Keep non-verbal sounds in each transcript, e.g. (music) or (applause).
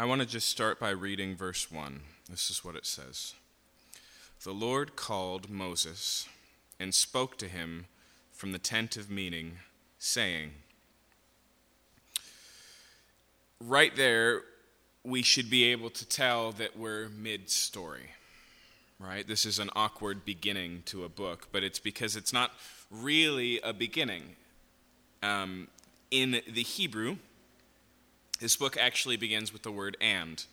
I want to just start by reading verse 1. This is what it says The Lord called Moses and spoke to him from the tent of meeting, saying, Right there, we should be able to tell that we're mid story, right? This is an awkward beginning to a book, but it's because it's not really a beginning. Um, in the Hebrew, this book actually begins with the word and.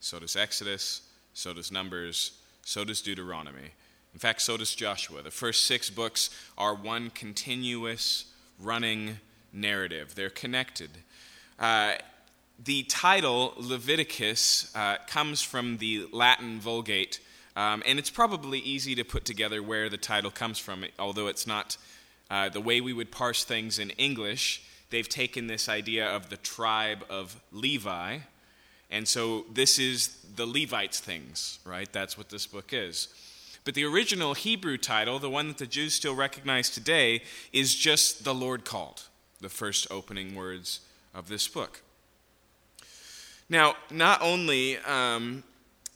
So does Exodus, so does Numbers, so does Deuteronomy. In fact, so does Joshua. The first six books are one continuous running narrative, they're connected. Uh, the title Leviticus uh, comes from the Latin Vulgate, um, and it's probably easy to put together where the title comes from, although it's not uh, the way we would parse things in English. They've taken this idea of the tribe of Levi, and so this is the Levites' things, right? That's what this book is. But the original Hebrew title, the one that the Jews still recognize today, is just The Lord Called, the first opening words of this book. Now, not only, um,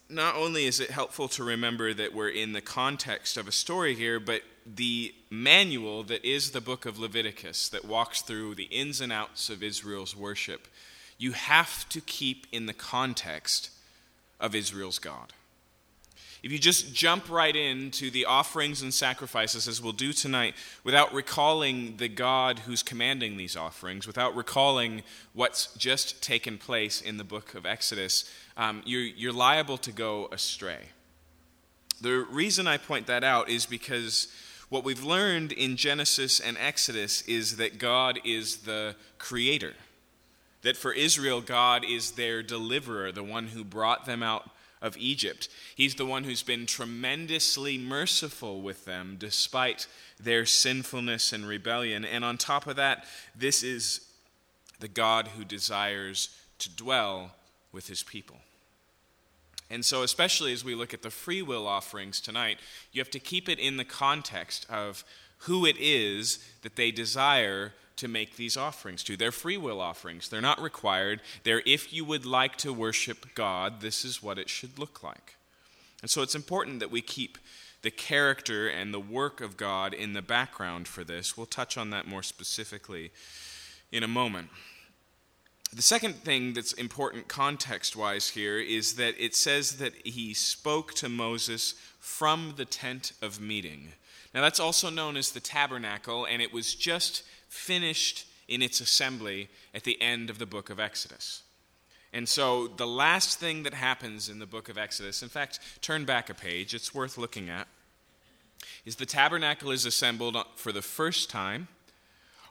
not only is it helpful to remember that we're in the context of a story here, but the manual that is the book of Leviticus that walks through the ins and outs of Israel's worship, you have to keep in the context of Israel's God. If you just jump right into the offerings and sacrifices, as we'll do tonight, without recalling the God who's commanding these offerings, without recalling what's just taken place in the book of Exodus, um, you're, you're liable to go astray. The reason I point that out is because what we've learned in Genesis and Exodus is that God is the creator. That for Israel, God is their deliverer, the one who brought them out of Egypt. He's the one who's been tremendously merciful with them despite their sinfulness and rebellion. And on top of that, this is the God who desires to dwell with his people. And so, especially as we look at the free will offerings tonight, you have to keep it in the context of who it is that they desire to make these offerings to. They're free will offerings, they're not required. They're if you would like to worship God, this is what it should look like. And so it's important that we keep the character and the work of God in the background for this. We'll touch on that more specifically in a moment. The second thing that's important context wise here is that it says that he spoke to Moses from the tent of meeting. Now, that's also known as the tabernacle, and it was just finished in its assembly at the end of the book of Exodus. And so, the last thing that happens in the book of Exodus, in fact, turn back a page, it's worth looking at, is the tabernacle is assembled for the first time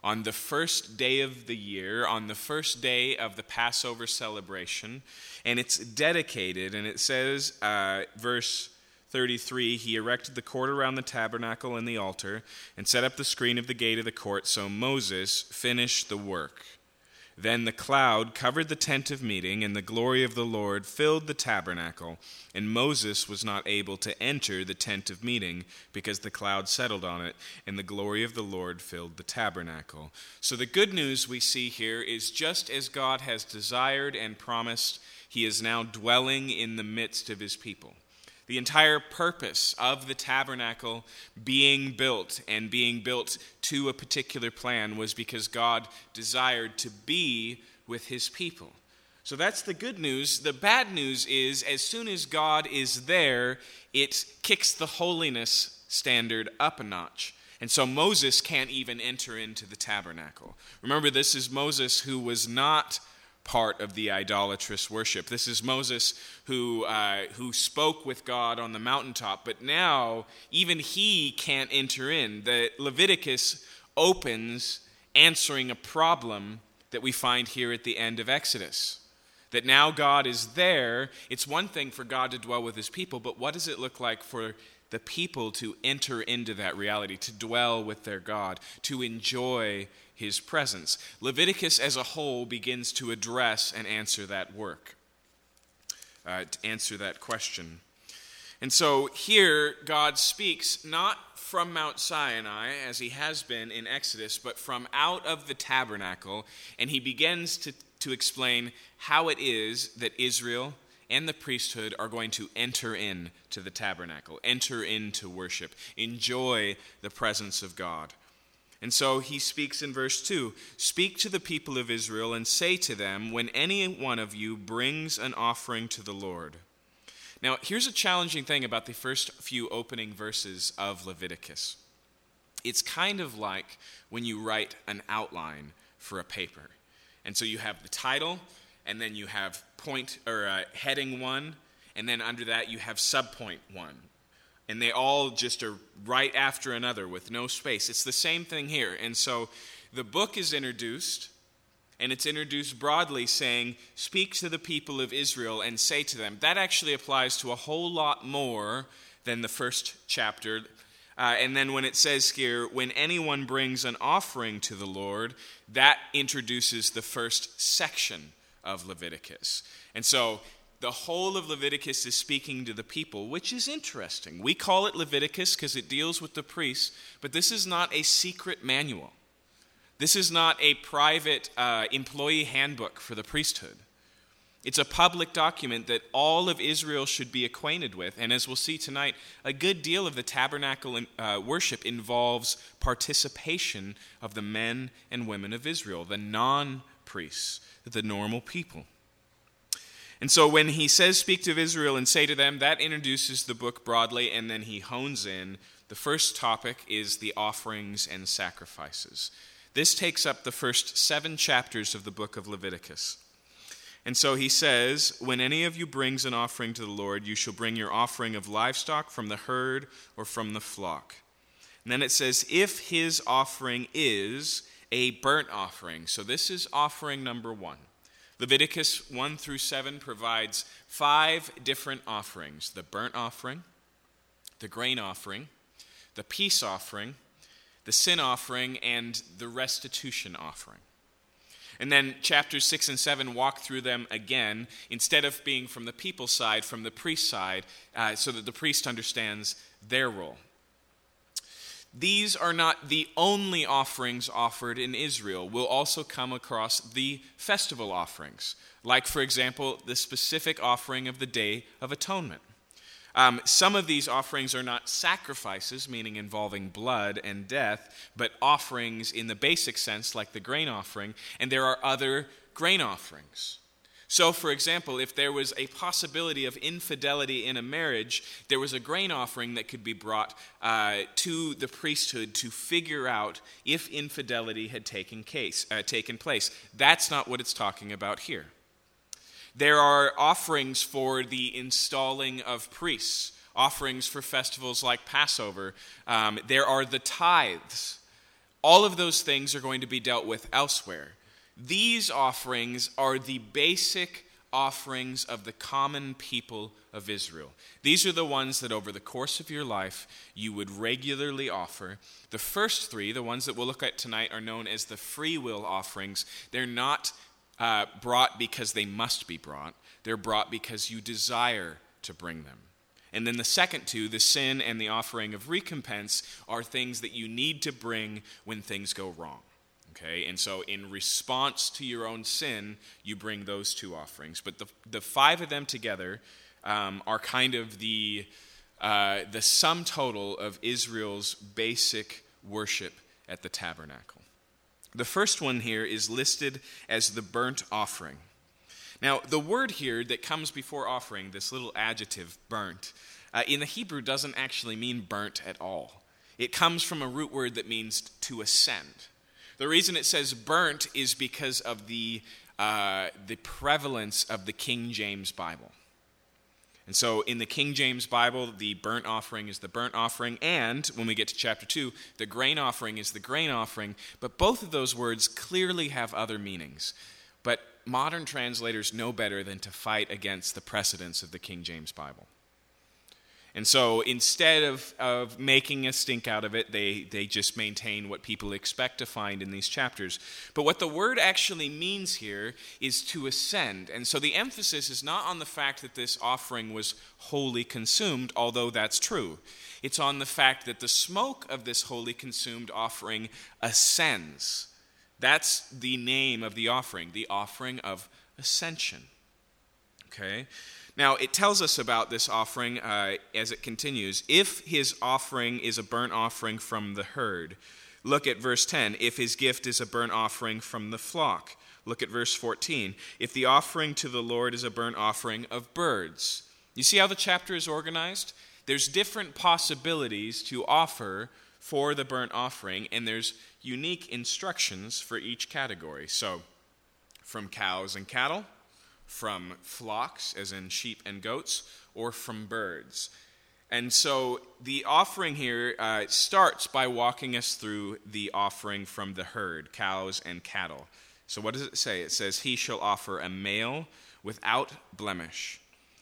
on the first day of the year, on the first day of the Passover celebration, and it's dedicated, and it says, uh, verse 33 he erected the court around the tabernacle and the altar and set up the screen of the gate of the court so Moses finished the work. Then the cloud covered the tent of meeting, and the glory of the Lord filled the tabernacle. And Moses was not able to enter the tent of meeting because the cloud settled on it, and the glory of the Lord filled the tabernacle. So the good news we see here is just as God has desired and promised, he is now dwelling in the midst of his people. The entire purpose of the tabernacle being built and being built to a particular plan was because God desired to be with his people. So that's the good news. The bad news is as soon as God is there, it kicks the holiness standard up a notch. And so Moses can't even enter into the tabernacle. Remember, this is Moses who was not part of the idolatrous worship. This is Moses who, uh, who spoke with God on the mountaintop, but now even he can't enter in. The Leviticus opens answering a problem that we find here at the end of Exodus. That now God is there. It's one thing for God to dwell with his people, but what does it look like for the people to enter into that reality, to dwell with their God, to enjoy his presence. Leviticus as a whole begins to address and answer that work, uh, to answer that question. And so here, God speaks not from Mount Sinai, as he has been in Exodus, but from out of the tabernacle, and he begins to to explain how it is that Israel and the priesthood are going to enter in to the tabernacle, enter into worship, enjoy the presence of God. And so he speaks in verse 2 Speak to the people of Israel and say to them, When any one of you brings an offering to the Lord. Now, here's a challenging thing about the first few opening verses of Leviticus. It's kind of like when you write an outline for a paper. And so you have the title, and then you have point or uh, heading one, and then under that you have subpoint one. And they all just are right after another with no space. It's the same thing here. And so the book is introduced, and it's introduced broadly saying, Speak to the people of Israel and say to them. That actually applies to a whole lot more than the first chapter. Uh, and then when it says here, when anyone brings an offering to the Lord, that introduces the first section of Leviticus. And so the whole of Leviticus is speaking to the people, which is interesting. We call it Leviticus because it deals with the priests, but this is not a secret manual. This is not a private uh, employee handbook for the priesthood. It's a public document that all of Israel should be acquainted with. And as we'll see tonight, a good deal of the tabernacle uh, worship involves participation of the men and women of Israel, the non priests, the normal people. And so when he says, Speak to Israel and say to them, that introduces the book broadly, and then he hones in. The first topic is the offerings and sacrifices. This takes up the first seven chapters of the book of Leviticus. And so he says, When any of you brings an offering to the Lord, you shall bring your offering of livestock from the herd or from the flock. And then it says, If his offering is a burnt offering. So this is offering number one. Leviticus 1 through 7 provides five different offerings the burnt offering, the grain offering, the peace offering, the sin offering, and the restitution offering. And then chapters 6 and 7 walk through them again, instead of being from the people's side, from the priest's side, uh, so that the priest understands their role. These are not the only offerings offered in Israel. We'll also come across the festival offerings, like, for example, the specific offering of the Day of Atonement. Um, some of these offerings are not sacrifices, meaning involving blood and death, but offerings in the basic sense, like the grain offering, and there are other grain offerings. So, for example, if there was a possibility of infidelity in a marriage, there was a grain offering that could be brought uh, to the priesthood to figure out if infidelity had taken, case, uh, taken place. That's not what it's talking about here. There are offerings for the installing of priests, offerings for festivals like Passover. Um, there are the tithes. All of those things are going to be dealt with elsewhere. These offerings are the basic offerings of the common people of Israel. These are the ones that over the course of your life you would regularly offer. The first three, the ones that we'll look at tonight, are known as the free will offerings. They're not uh, brought because they must be brought, they're brought because you desire to bring them. And then the second two, the sin and the offering of recompense, are things that you need to bring when things go wrong. Okay, and so in response to your own sin, you bring those two offerings. But the, the five of them together um, are kind of the, uh, the sum total of Israel's basic worship at the tabernacle. The first one here is listed as the burnt offering. Now, the word here that comes before offering, this little adjective, burnt, uh, in the Hebrew doesn't actually mean burnt at all. It comes from a root word that means to ascend. The reason it says burnt is because of the, uh, the prevalence of the King James Bible. And so in the King James Bible, the burnt offering is the burnt offering, and when we get to chapter 2, the grain offering is the grain offering. But both of those words clearly have other meanings. But modern translators know better than to fight against the precedents of the King James Bible. And so instead of, of making a stink out of it, they, they just maintain what people expect to find in these chapters. But what the word actually means here is to ascend. And so the emphasis is not on the fact that this offering was wholly consumed, although that's true. It's on the fact that the smoke of this wholly consumed offering ascends. That's the name of the offering, the offering of ascension. Okay? Now, it tells us about this offering uh, as it continues. If his offering is a burnt offering from the herd, look at verse 10. If his gift is a burnt offering from the flock, look at verse 14. If the offering to the Lord is a burnt offering of birds. You see how the chapter is organized? There's different possibilities to offer for the burnt offering, and there's unique instructions for each category. So, from cows and cattle, from flocks, as in sheep and goats, or from birds. And so the offering here uh, starts by walking us through the offering from the herd, cows and cattle. So what does it say? It says, He shall offer a male without blemish.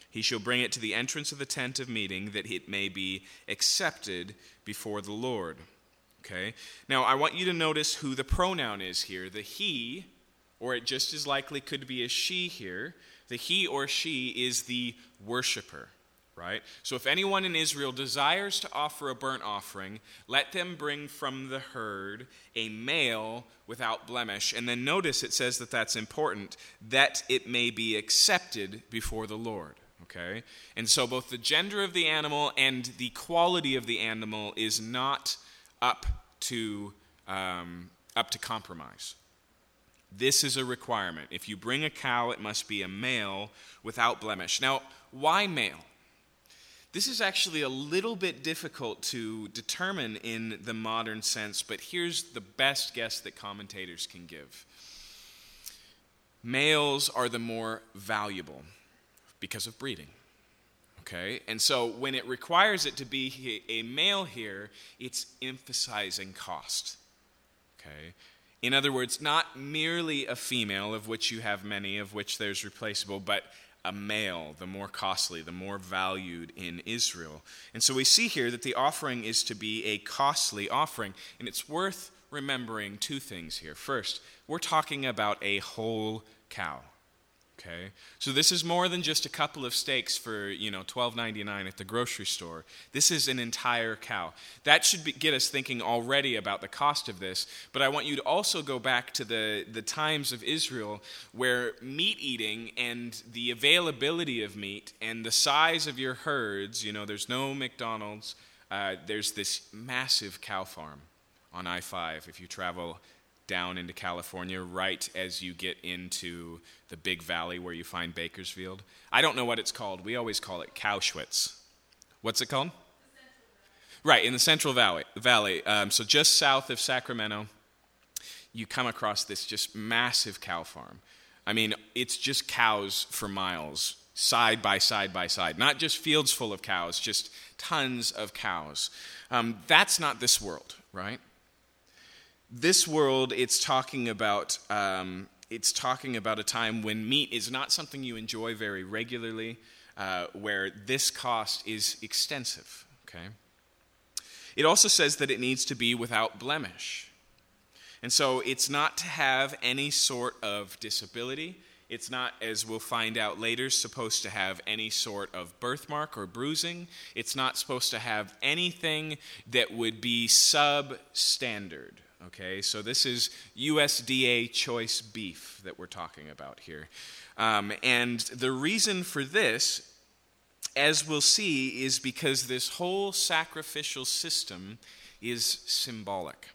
He shall bring it to the entrance of the tent of meeting, that it may be accepted before the Lord. Okay? Now, I want you to notice who the pronoun is here. The he or it just as likely could be a she here. The he or she is the worshiper, right? So if anyone in Israel desires to offer a burnt offering, let them bring from the herd a male without blemish. And then notice it says that that's important, that it may be accepted before the Lord. Okay? And so both the gender of the animal and the quality of the animal is not up to, um, up to compromise. This is a requirement. If you bring a cow, it must be a male without blemish. Now, why male? This is actually a little bit difficult to determine in the modern sense, but here's the best guess that commentators can give. Males are the more valuable because of breeding. Okay? And so when it requires it to be a male here, it's emphasizing cost. Okay? In other words, not merely a female, of which you have many, of which there's replaceable, but a male, the more costly, the more valued in Israel. And so we see here that the offering is to be a costly offering. And it's worth remembering two things here. First, we're talking about a whole cow. Okay? So this is more than just a couple of steaks for, you know, 12.99 at the grocery store. This is an entire cow. That should be, get us thinking already about the cost of this, but I want you to also go back to the, the times of Israel where meat eating and the availability of meat and the size of your herds, you know, there's no McDonald's, uh, there's this massive cow farm on I-5 if you travel down into California right as you get into the big valley where you find Bakersfield. I don't know what it's called. We always call it Cowschwitz. What's it called? Right, in the Central Valley. Valley. Um, so just south of Sacramento, you come across this just massive cow farm. I mean, it's just cows for miles, side by side by side. Not just fields full of cows, just tons of cows. Um, that's not this world, right? This world, it's talking about um, it's talking about a time when meat is not something you enjoy very regularly, uh, where this cost is extensive. Okay. It also says that it needs to be without blemish, and so it's not to have any sort of disability. It's not, as we'll find out later, supposed to have any sort of birthmark or bruising. It's not supposed to have anything that would be substandard. Okay, so this is USDA choice beef that we're talking about here. Um, and the reason for this, as we'll see, is because this whole sacrificial system is symbolic.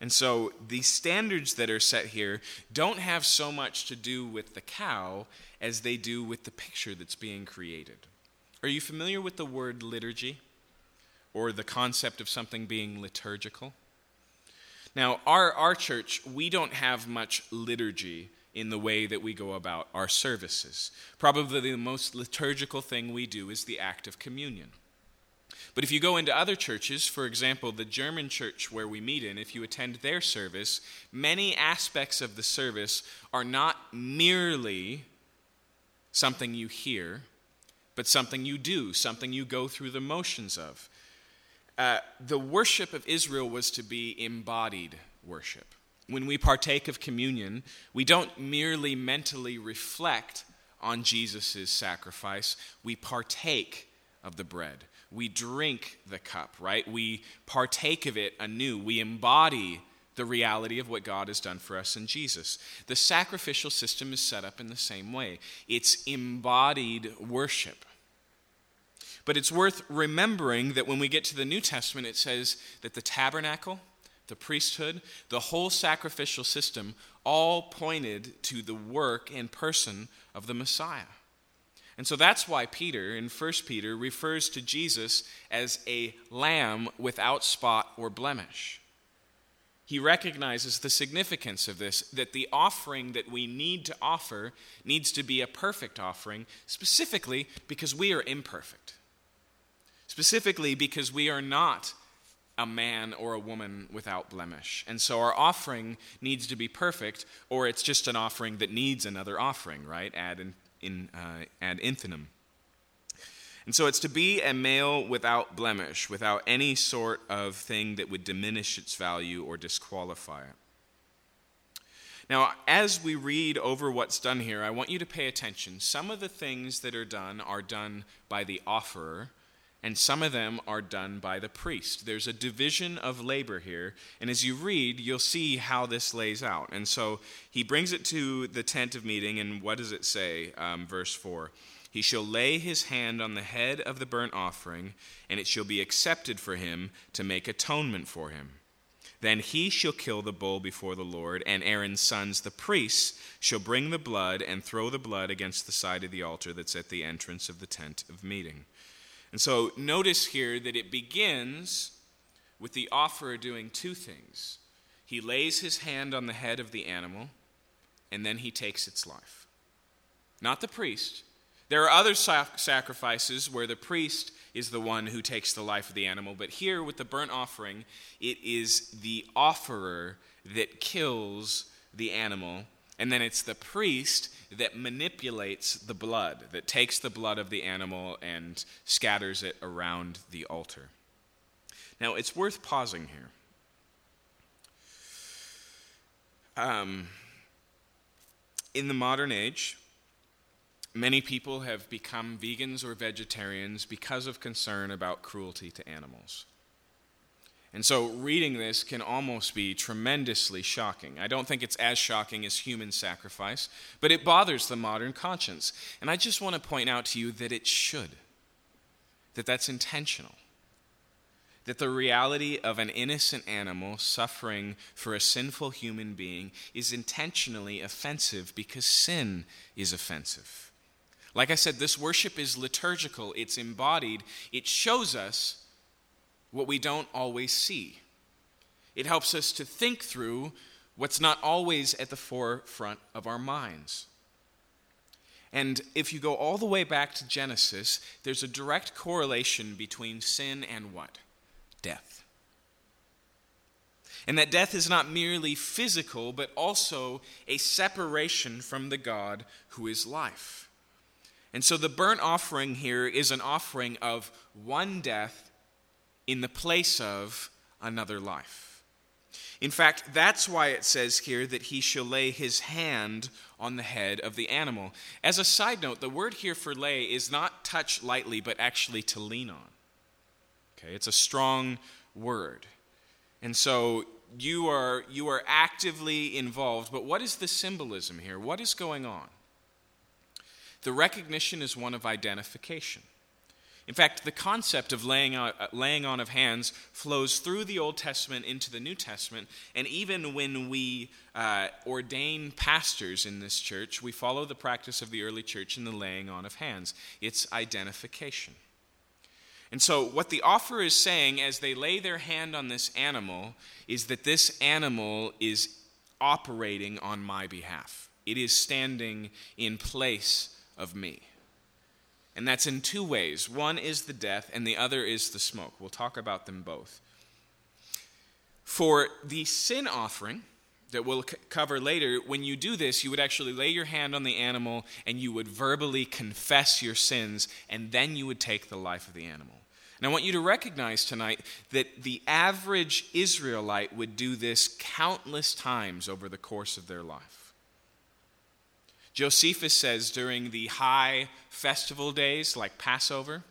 And so the standards that are set here don't have so much to do with the cow as they do with the picture that's being created. Are you familiar with the word liturgy or the concept of something being liturgical? Now, our, our church, we don't have much liturgy in the way that we go about our services. Probably the most liturgical thing we do is the act of communion. But if you go into other churches, for example, the German church where we meet in, if you attend their service, many aspects of the service are not merely something you hear, but something you do, something you go through the motions of. Uh, the worship of Israel was to be embodied worship. When we partake of communion, we don't merely mentally reflect on Jesus' sacrifice, we partake of the bread. We drink the cup, right? We partake of it anew. We embody the the reality of what God has done for us in Jesus. The sacrificial system is set up in the same way it's embodied worship. But it's worth remembering that when we get to the New Testament, it says that the tabernacle, the priesthood, the whole sacrificial system all pointed to the work and person of the Messiah. And so that's why Peter, in 1 Peter, refers to Jesus as a lamb without spot or blemish. He recognizes the significance of this, that the offering that we need to offer needs to be a perfect offering, specifically because we are imperfect. Specifically because we are not a man or a woman without blemish. And so our offering needs to be perfect, or it's just an offering that needs another offering, right? Ad, in, in, uh, ad infinitum. And so it's to be a male without blemish, without any sort of thing that would diminish its value or disqualify it. Now, as we read over what's done here, I want you to pay attention. Some of the things that are done are done by the offerer, and some of them are done by the priest. There's a division of labor here, and as you read, you'll see how this lays out. And so he brings it to the tent of meeting, and what does it say? Um, verse 4 He shall lay his hand on the head of the burnt offering, and it shall be accepted for him to make atonement for him. Then he shall kill the bull before the Lord, and Aaron's sons, the priests, shall bring the blood and throw the blood against the side of the altar that's at the entrance of the tent of meeting. And so notice here that it begins with the offerer doing two things. He lays his hand on the head of the animal, and then he takes its life. Not the priest. There are other sacrifices where the priest is the one who takes the life of the animal, but here with the burnt offering, it is the offerer that kills the animal and then it's the priest that manipulates the blood, that takes the blood of the animal and scatters it around the altar. Now, it's worth pausing here. Um, in the modern age, many people have become vegans or vegetarians because of concern about cruelty to animals. And so reading this can almost be tremendously shocking. I don't think it's as shocking as human sacrifice, but it bothers the modern conscience. And I just want to point out to you that it should, that that's intentional. That the reality of an innocent animal suffering for a sinful human being is intentionally offensive because sin is offensive. Like I said, this worship is liturgical, it's embodied, it shows us what we don't always see. It helps us to think through what's not always at the forefront of our minds. And if you go all the way back to Genesis, there's a direct correlation between sin and what? Death. And that death is not merely physical, but also a separation from the God who is life. And so the burnt offering here is an offering of one death in the place of another life. In fact, that's why it says here that he shall lay his hand on the head of the animal. As a side note, the word here for lay is not touch lightly, but actually to lean on. Okay, it's a strong word. And so you are, you are actively involved. But what is the symbolism here? What is going on? The recognition is one of identification. In fact, the concept of laying, out, uh, laying on of hands flows through the Old Testament into the New Testament. And even when we uh, ordain pastors in this church, we follow the practice of the early church in the laying on of hands. It's identification. And so, what the offerer is saying as they lay their hand on this animal is that this animal is operating on my behalf, it is standing in place of me. And that's in two ways. One is the death, and the other is the smoke. We'll talk about them both. For the sin offering that we'll c- cover later, when you do this, you would actually lay your hand on the animal and you would verbally confess your sins, and then you would take the life of the animal. And I want you to recognize tonight that the average Israelite would do this countless times over the course of their life. Josephus says during the high festival days, like Passover,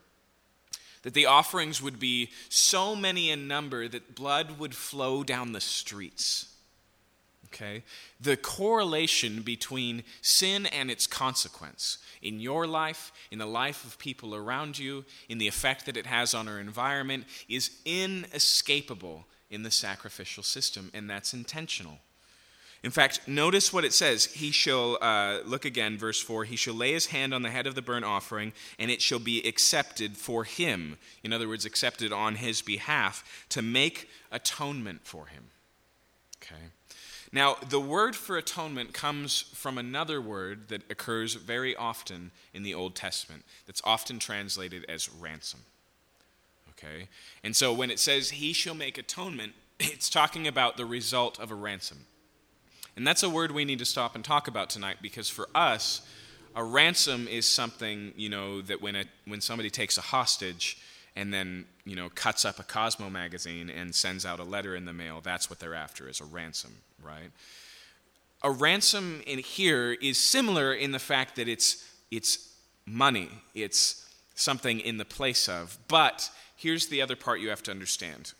that the offerings would be so many in number that blood would flow down the streets. Okay? The correlation between sin and its consequence in your life, in the life of people around you, in the effect that it has on our environment is inescapable in the sacrificial system, and that's intentional. In fact, notice what it says. He shall, uh, look again, verse 4 He shall lay his hand on the head of the burnt offering, and it shall be accepted for him. In other words, accepted on his behalf to make atonement for him. Okay? Now, the word for atonement comes from another word that occurs very often in the Old Testament, that's often translated as ransom. Okay? And so when it says, He shall make atonement, (laughs) it's talking about the result of a ransom. And that's a word we need to stop and talk about tonight because for us, a ransom is something, you know, that when, a, when somebody takes a hostage and then, you know, cuts up a Cosmo magazine and sends out a letter in the mail, that's what they're after, is a ransom, right? A ransom in here is similar in the fact that it's, it's money, it's something in the place of. But here's the other part you have to understand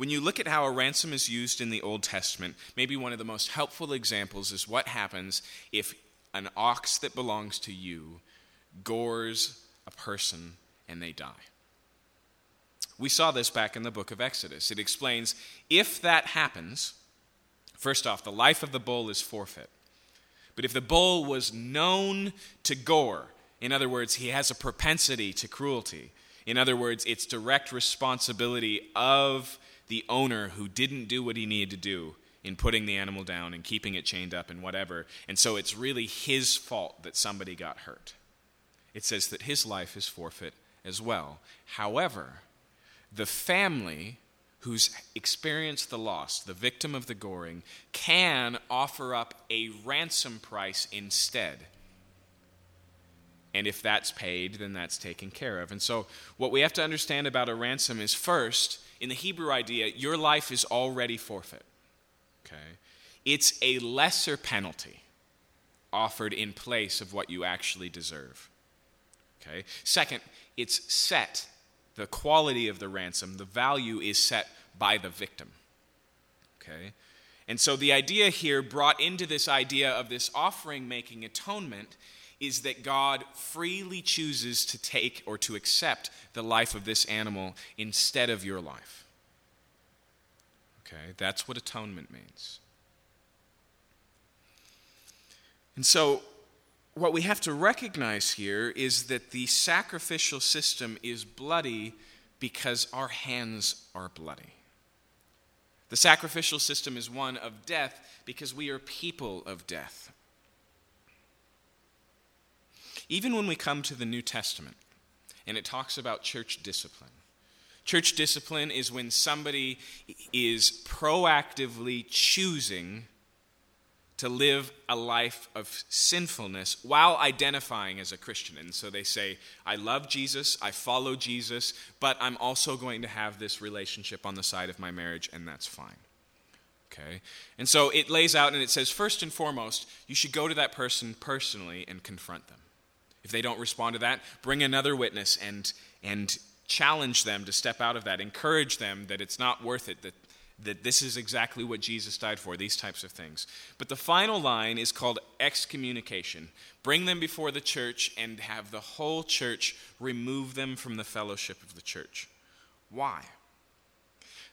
when you look at how a ransom is used in the Old Testament, maybe one of the most helpful examples is what happens if an ox that belongs to you gores a person and they die. We saw this back in the book of Exodus. It explains if that happens, first off, the life of the bull is forfeit. But if the bull was known to gore, in other words, he has a propensity to cruelty, in other words, it's direct responsibility of the owner who didn't do what he needed to do in putting the animal down and keeping it chained up and whatever. And so it's really his fault that somebody got hurt. It says that his life is forfeit as well. However, the family who's experienced the loss, the victim of the goring, can offer up a ransom price instead. And if that's paid, then that's taken care of. And so, what we have to understand about a ransom is first, in the Hebrew idea, your life is already forfeit. Okay? It's a lesser penalty offered in place of what you actually deserve. Okay? Second, it's set. The quality of the ransom, the value is set by the victim. Okay? And so the idea here brought into this idea of this offering making atonement is that God freely chooses to take or to accept the life of this animal instead of your life. Okay, that's what atonement means. And so, what we have to recognize here is that the sacrificial system is bloody because our hands are bloody. The sacrificial system is one of death because we are people of death. Even when we come to the New Testament and it talks about church discipline, church discipline is when somebody is proactively choosing to live a life of sinfulness while identifying as a Christian. And so they say, I love Jesus, I follow Jesus, but I'm also going to have this relationship on the side of my marriage, and that's fine. Okay? And so it lays out and it says, first and foremost, you should go to that person personally and confront them. If they don't respond to that, bring another witness and, and challenge them to step out of that. Encourage them that it's not worth it, that, that this is exactly what Jesus died for, these types of things. But the final line is called excommunication. Bring them before the church and have the whole church remove them from the fellowship of the church. Why?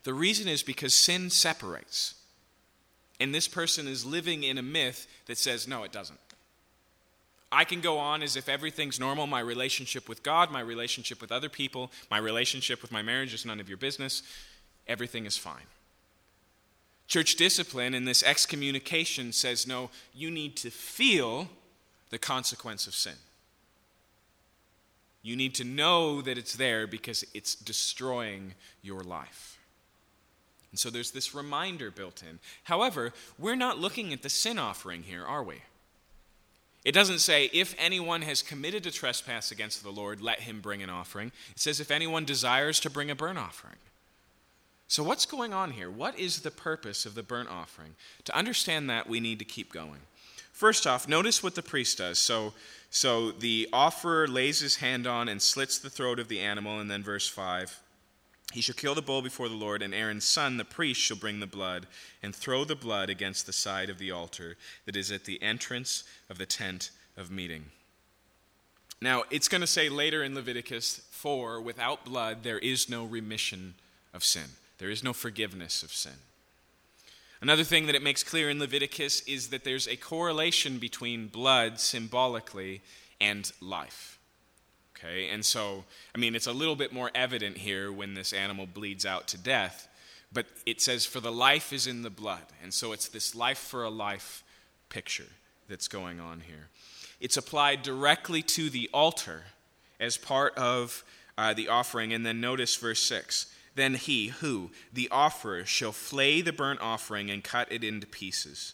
The reason is because sin separates. And this person is living in a myth that says, no, it doesn't. I can go on as if everything's normal. My relationship with God, my relationship with other people, my relationship with my marriage is none of your business. Everything is fine. Church discipline in this excommunication says no, you need to feel the consequence of sin. You need to know that it's there because it's destroying your life. And so there's this reminder built in. However, we're not looking at the sin offering here, are we? It doesn't say, if anyone has committed a trespass against the Lord, let him bring an offering. It says, if anyone desires to bring a burnt offering. So, what's going on here? What is the purpose of the burnt offering? To understand that, we need to keep going. First off, notice what the priest does. So, so the offerer lays his hand on and slits the throat of the animal, and then verse 5 He shall kill the bull before the Lord, and Aaron's son, the priest, shall bring the blood and throw the blood against the side of the altar that is at the entrance of the tent of meeting. Now, it's going to say later in Leviticus 4 without blood, there is no remission of sin, there is no forgiveness of sin. Another thing that it makes clear in Leviticus is that there's a correlation between blood symbolically and life. Okay, and so, I mean, it's a little bit more evident here when this animal bleeds out to death, but it says, For the life is in the blood. And so it's this life for a life picture that's going on here. It's applied directly to the altar as part of uh, the offering. And then notice verse 6 Then he, who, the offerer, shall flay the burnt offering and cut it into pieces.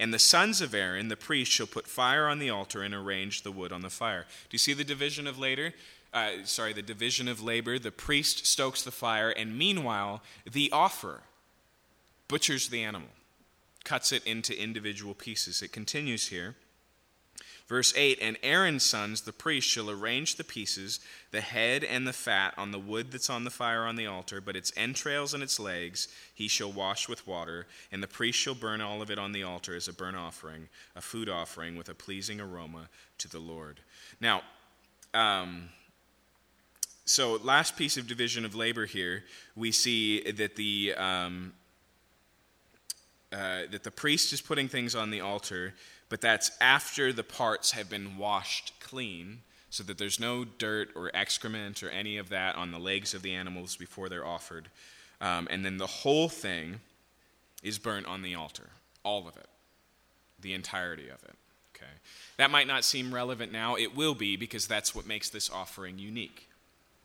And the sons of Aaron, the priest, shall put fire on the altar and arrange the wood on the fire. Do you see the division of labor? Uh, sorry, the division of labor. The priest stokes the fire, and meanwhile, the offerer butchers the animal, cuts it into individual pieces. It continues here. Verse 8 And Aaron's sons, the priests, shall arrange the pieces, the head and the fat, on the wood that's on the fire on the altar, but its entrails and its legs he shall wash with water, and the priest shall burn all of it on the altar as a burnt offering, a food offering with a pleasing aroma to the Lord. Now, um, so last piece of division of labor here, we see that the. Um, uh, that the priest is putting things on the altar, but that's after the parts have been washed clean so that there's no dirt or excrement or any of that on the legs of the animals before they're offered. Um, and then the whole thing is burnt on the altar, all of it, the entirety of it. Okay. That might not seem relevant now. It will be because that's what makes this offering unique.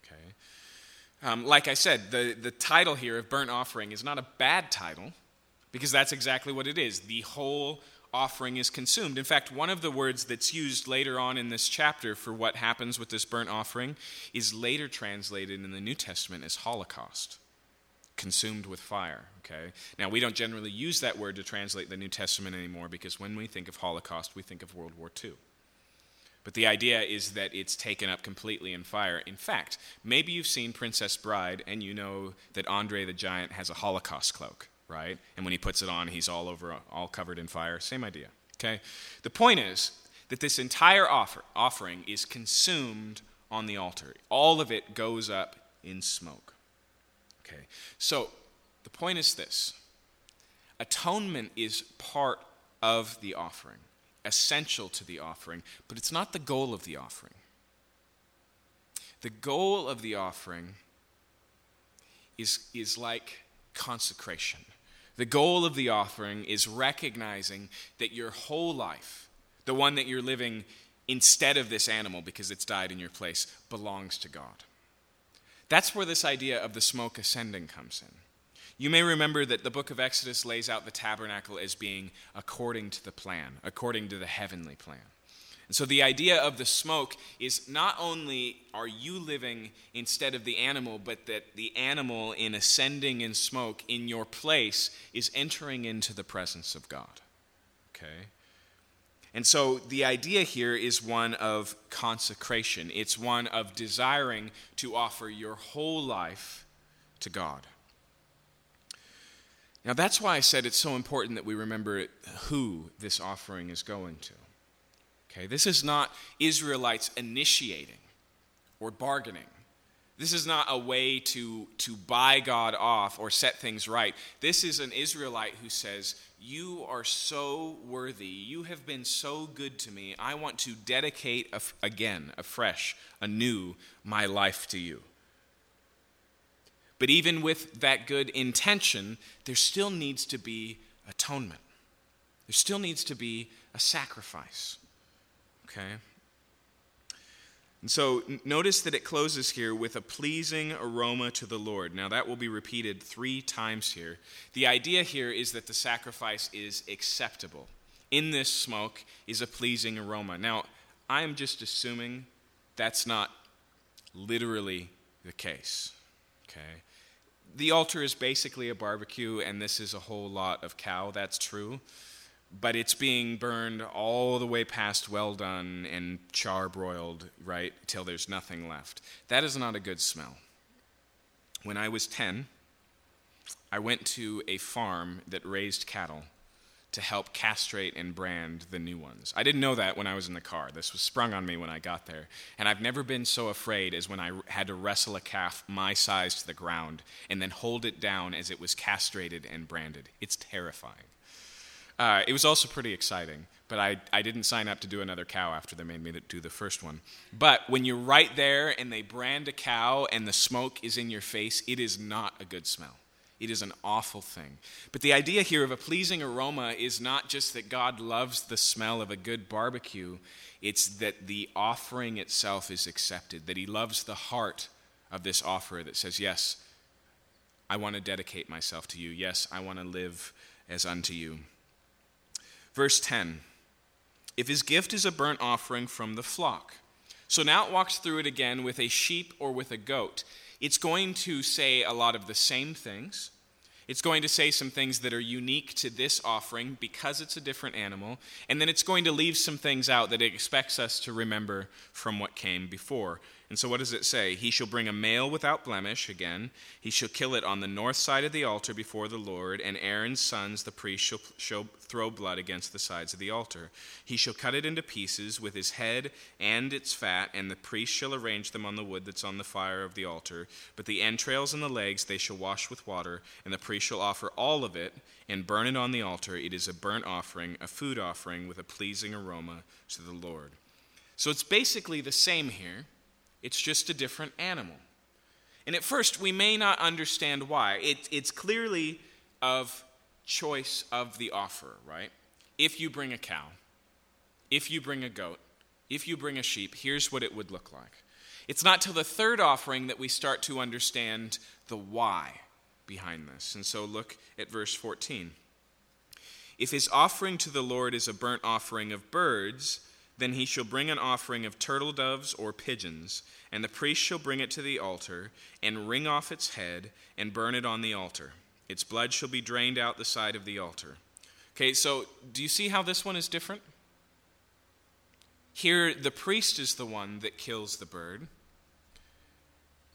Okay. Um, like I said, the, the title here of burnt offering is not a bad title because that's exactly what it is. The whole offering is consumed. In fact, one of the words that's used later on in this chapter for what happens with this burnt offering is later translated in the New Testament as Holocaust, consumed with fire. Okay? Now, we don't generally use that word to translate the New Testament anymore because when we think of Holocaust, we think of World War II. But the idea is that it's taken up completely in fire. In fact, maybe you've seen Princess Bride and you know that Andre the Giant has a Holocaust cloak right? And when he puts it on, he's all over, all covered in fire. Same idea, okay? The point is that this entire offer, offering is consumed on the altar. All of it goes up in smoke. Okay, so the point is this atonement is part of the offering, essential to the offering, but it's not the goal of the offering. The goal of the offering is, is like consecration. The goal of the offering is recognizing that your whole life, the one that you're living instead of this animal because it's died in your place, belongs to God. That's where this idea of the smoke ascending comes in. You may remember that the book of Exodus lays out the tabernacle as being according to the plan, according to the heavenly plan. And so the idea of the smoke is not only are you living instead of the animal, but that the animal, in ascending in smoke in your place, is entering into the presence of God. Okay? And so the idea here is one of consecration, it's one of desiring to offer your whole life to God. Now, that's why I said it's so important that we remember who this offering is going to. Okay, this is not Israelites initiating or bargaining. This is not a way to, to buy God off or set things right. This is an Israelite who says, You are so worthy. You have been so good to me. I want to dedicate again, afresh, anew, my life to you. But even with that good intention, there still needs to be atonement. There still needs to be a sacrifice. Okay? And so notice that it closes here with a pleasing aroma to the Lord. Now, that will be repeated three times here. The idea here is that the sacrifice is acceptable. In this smoke is a pleasing aroma. Now, I am just assuming that's not literally the case. Okay? The altar is basically a barbecue, and this is a whole lot of cow. That's true but it's being burned all the way past well done and charbroiled, right, till there's nothing left. That is not a good smell. When I was 10, I went to a farm that raised cattle to help castrate and brand the new ones. I didn't know that when I was in the car. This was sprung on me when I got there. And I've never been so afraid as when I had to wrestle a calf my size to the ground and then hold it down as it was castrated and branded. It's terrifying. Uh, it was also pretty exciting, but I, I didn't sign up to do another cow after they made me do the first one. But when you're right there and they brand a cow and the smoke is in your face, it is not a good smell. It is an awful thing. But the idea here of a pleasing aroma is not just that God loves the smell of a good barbecue, it's that the offering itself is accepted, that He loves the heart of this offerer that says, Yes, I want to dedicate myself to you. Yes, I want to live as unto you. Verse 10 If his gift is a burnt offering from the flock. So now it walks through it again with a sheep or with a goat. It's going to say a lot of the same things. It's going to say some things that are unique to this offering because it's a different animal. And then it's going to leave some things out that it expects us to remember from what came before. And so, what does it say? He shall bring a male without blemish, again. He shall kill it on the north side of the altar before the Lord, and Aaron's sons, the priest, shall, shall throw blood against the sides of the altar. He shall cut it into pieces with his head and its fat, and the priest shall arrange them on the wood that's on the fire of the altar. But the entrails and the legs they shall wash with water, and the priest shall offer all of it and burn it on the altar. It is a burnt offering, a food offering with a pleasing aroma to the Lord. So, it's basically the same here it's just a different animal. And at first, we may not understand why. It, it's clearly of choice of the offerer, right? If you bring a cow, if you bring a goat, if you bring a sheep, here's what it would look like. It's not till the third offering that we start to understand the why behind this. And so look at verse 14. If his offering to the Lord is a burnt offering of birds, then he shall bring an offering of turtle doves or pigeons, and the priest shall bring it to the altar, and wring off its head, and burn it on the altar. Its blood shall be drained out the side of the altar. Okay, so do you see how this one is different? Here, the priest is the one that kills the bird,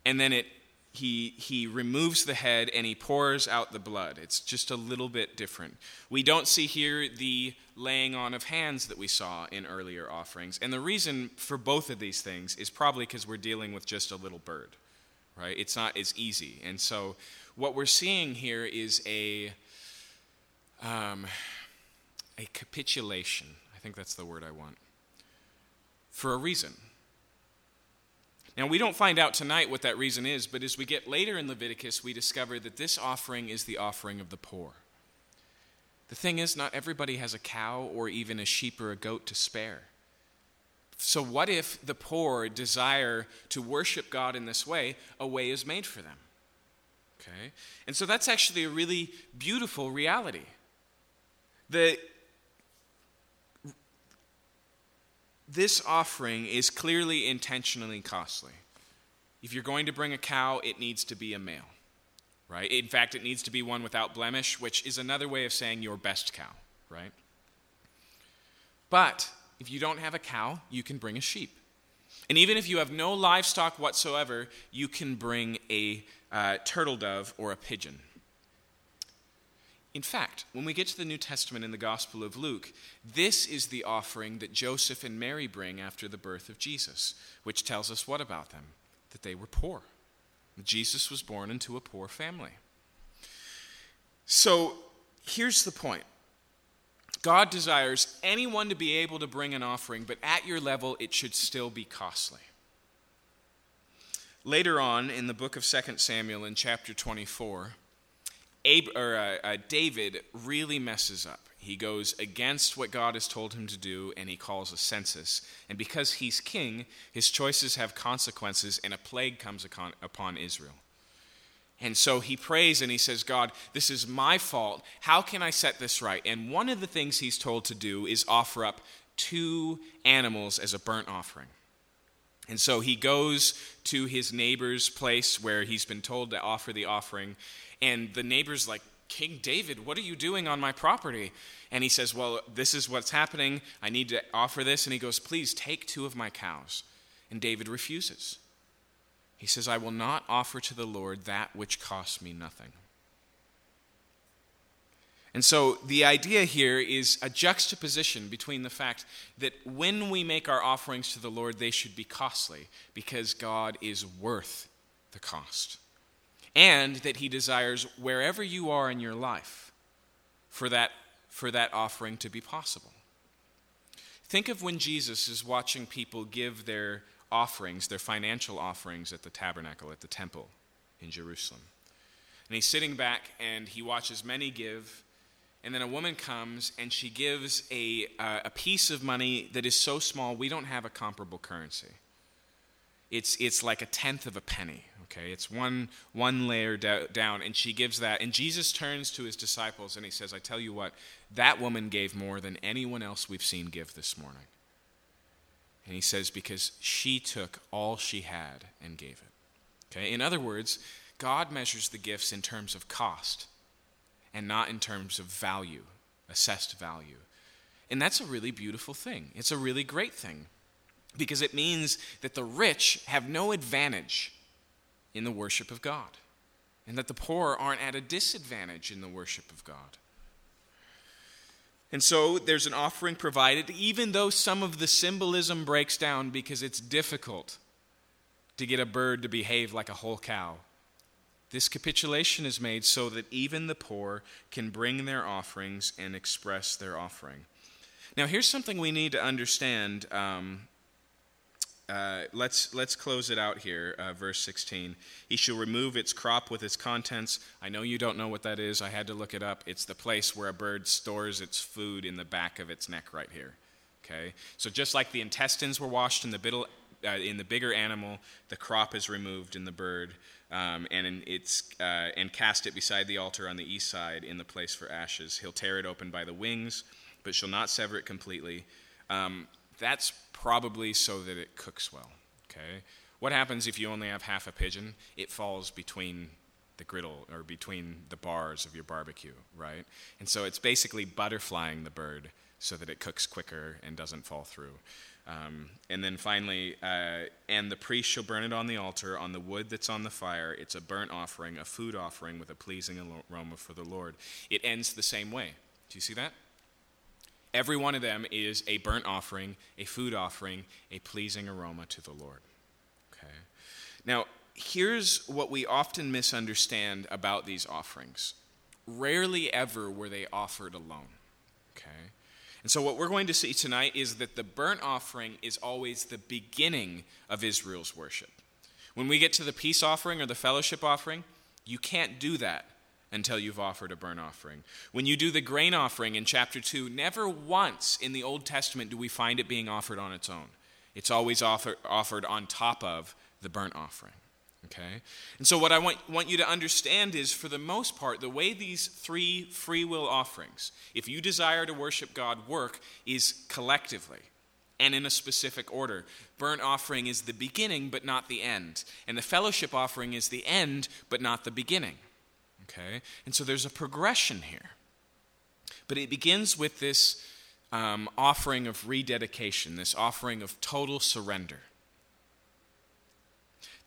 and then it he, he removes the head and he pours out the blood. It's just a little bit different. We don't see here the laying on of hands that we saw in earlier offerings. And the reason for both of these things is probably because we're dealing with just a little bird, right? It's not as easy. And so what we're seeing here is a, um, a capitulation. I think that's the word I want. For a reason now, we don't find out tonight what that reason is, but as we get later in Leviticus, we discover that this offering is the offering of the poor. The thing is, not everybody has a cow or even a sheep or a goat to spare. So, what if the poor desire to worship God in this way? A way is made for them. Okay? And so that's actually a really beautiful reality. The, this offering is clearly intentionally costly. If you're going to bring a cow, it needs to be a male, right? In fact, it needs to be one without blemish, which is another way of saying your best cow, right? But if you don't have a cow, you can bring a sheep. And even if you have no livestock whatsoever, you can bring a uh, turtle dove or a pigeon. In fact, when we get to the New Testament in the Gospel of Luke, this is the offering that Joseph and Mary bring after the birth of Jesus, which tells us what about them? That they were poor. Jesus was born into a poor family. So here's the point God desires anyone to be able to bring an offering, but at your level, it should still be costly. Later on in the book of 2 Samuel, in chapter 24, Ab- or, uh, uh, David really messes up. He goes against what God has told him to do and he calls a census. And because he's king, his choices have consequences and a plague comes upon, upon Israel. And so he prays and he says, God, this is my fault. How can I set this right? And one of the things he's told to do is offer up two animals as a burnt offering. And so he goes to his neighbor's place where he's been told to offer the offering. And the neighbor's like, King David, what are you doing on my property? And he says, Well, this is what's happening. I need to offer this. And he goes, Please take two of my cows. And David refuses. He says, I will not offer to the Lord that which costs me nothing. And so the idea here is a juxtaposition between the fact that when we make our offerings to the Lord, they should be costly because God is worth the cost. And that He desires wherever you are in your life for that, for that offering to be possible. Think of when Jesus is watching people give their offerings, their financial offerings at the tabernacle, at the temple in Jerusalem. And he's sitting back and he watches many give and then a woman comes and she gives a, uh, a piece of money that is so small we don't have a comparable currency. It's, it's like a tenth of a penny, okay? It's one, one layer do- down, and she gives that. And Jesus turns to his disciples and he says, I tell you what, that woman gave more than anyone else we've seen give this morning. And he says, because she took all she had and gave it. Okay? In other words, God measures the gifts in terms of cost and not in terms of value, assessed value. And that's a really beautiful thing. It's a really great thing because it means that the rich have no advantage in the worship of God and that the poor aren't at a disadvantage in the worship of God. And so there's an offering provided, even though some of the symbolism breaks down because it's difficult to get a bird to behave like a whole cow this capitulation is made so that even the poor can bring their offerings and express their offering. Now, here's something we need to understand. Um, uh, let's, let's close it out here, uh, verse 16. He shall remove its crop with its contents. I know you don't know what that is. I had to look it up. It's the place where a bird stores its food in the back of its neck, right here. Okay? So, just like the intestines were washed in the, uh, in the bigger animal, the crop is removed in the bird um, and it's uh, and cast it beside the altar on the east side in the place for ashes. He'll tear it open by the wings, but shall not sever it completely. Um, that's probably so that it cooks well. Okay. What happens if you only have half a pigeon? It falls between the griddle or between the bars of your barbecue, right? And so it's basically butterflying the bird so that it cooks quicker and doesn't fall through. Um, and then finally, uh, and the priest shall burn it on the altar on the wood that's on the fire. It's a burnt offering, a food offering with a pleasing aroma for the Lord. It ends the same way. Do you see that? Every one of them is a burnt offering, a food offering, a pleasing aroma to the Lord. Okay. Now, here's what we often misunderstand about these offerings. Rarely ever were they offered alone. Okay. And so, what we're going to see tonight is that the burnt offering is always the beginning of Israel's worship. When we get to the peace offering or the fellowship offering, you can't do that until you've offered a burnt offering. When you do the grain offering in chapter 2, never once in the Old Testament do we find it being offered on its own. It's always offer, offered on top of the burnt offering. Okay? And so, what I want, want you to understand is, for the most part, the way these three free will offerings, if you desire to worship God, work is collectively and in a specific order. Burnt offering is the beginning, but not the end. And the fellowship offering is the end, but not the beginning. Okay? And so, there's a progression here. But it begins with this um, offering of rededication, this offering of total surrender.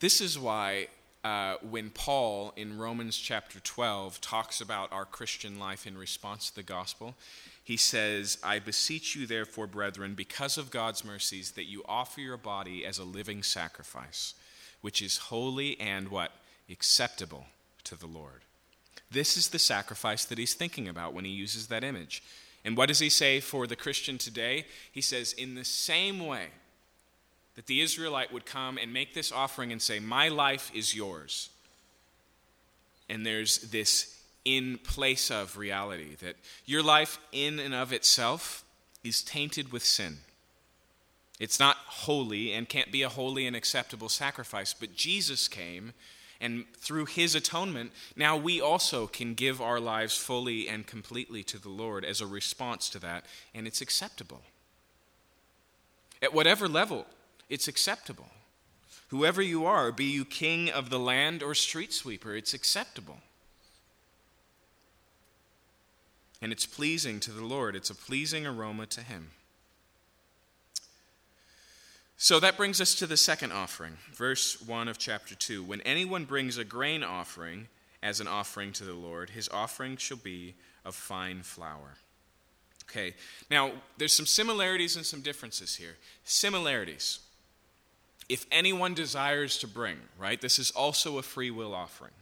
This is why uh, when Paul in Romans chapter 12 talks about our Christian life in response to the gospel, he says, I beseech you, therefore, brethren, because of God's mercies, that you offer your body as a living sacrifice, which is holy and what? Acceptable to the Lord. This is the sacrifice that he's thinking about when he uses that image. And what does he say for the Christian today? He says, In the same way, that the Israelite would come and make this offering and say, My life is yours. And there's this in place of reality that your life, in and of itself, is tainted with sin. It's not holy and can't be a holy and acceptable sacrifice, but Jesus came, and through his atonement, now we also can give our lives fully and completely to the Lord as a response to that, and it's acceptable. At whatever level it's acceptable. Whoever you are, be you king of the land or street sweeper, it's acceptable. And it's pleasing to the Lord, it's a pleasing aroma to Him. So that brings us to the second offering, verse 1 of chapter 2. When anyone brings a grain offering as an offering to the Lord, his offering shall be of fine flour. Okay, now there's some similarities and some differences here. Similarities. If anyone desires to bring, right, this is also a free will offering.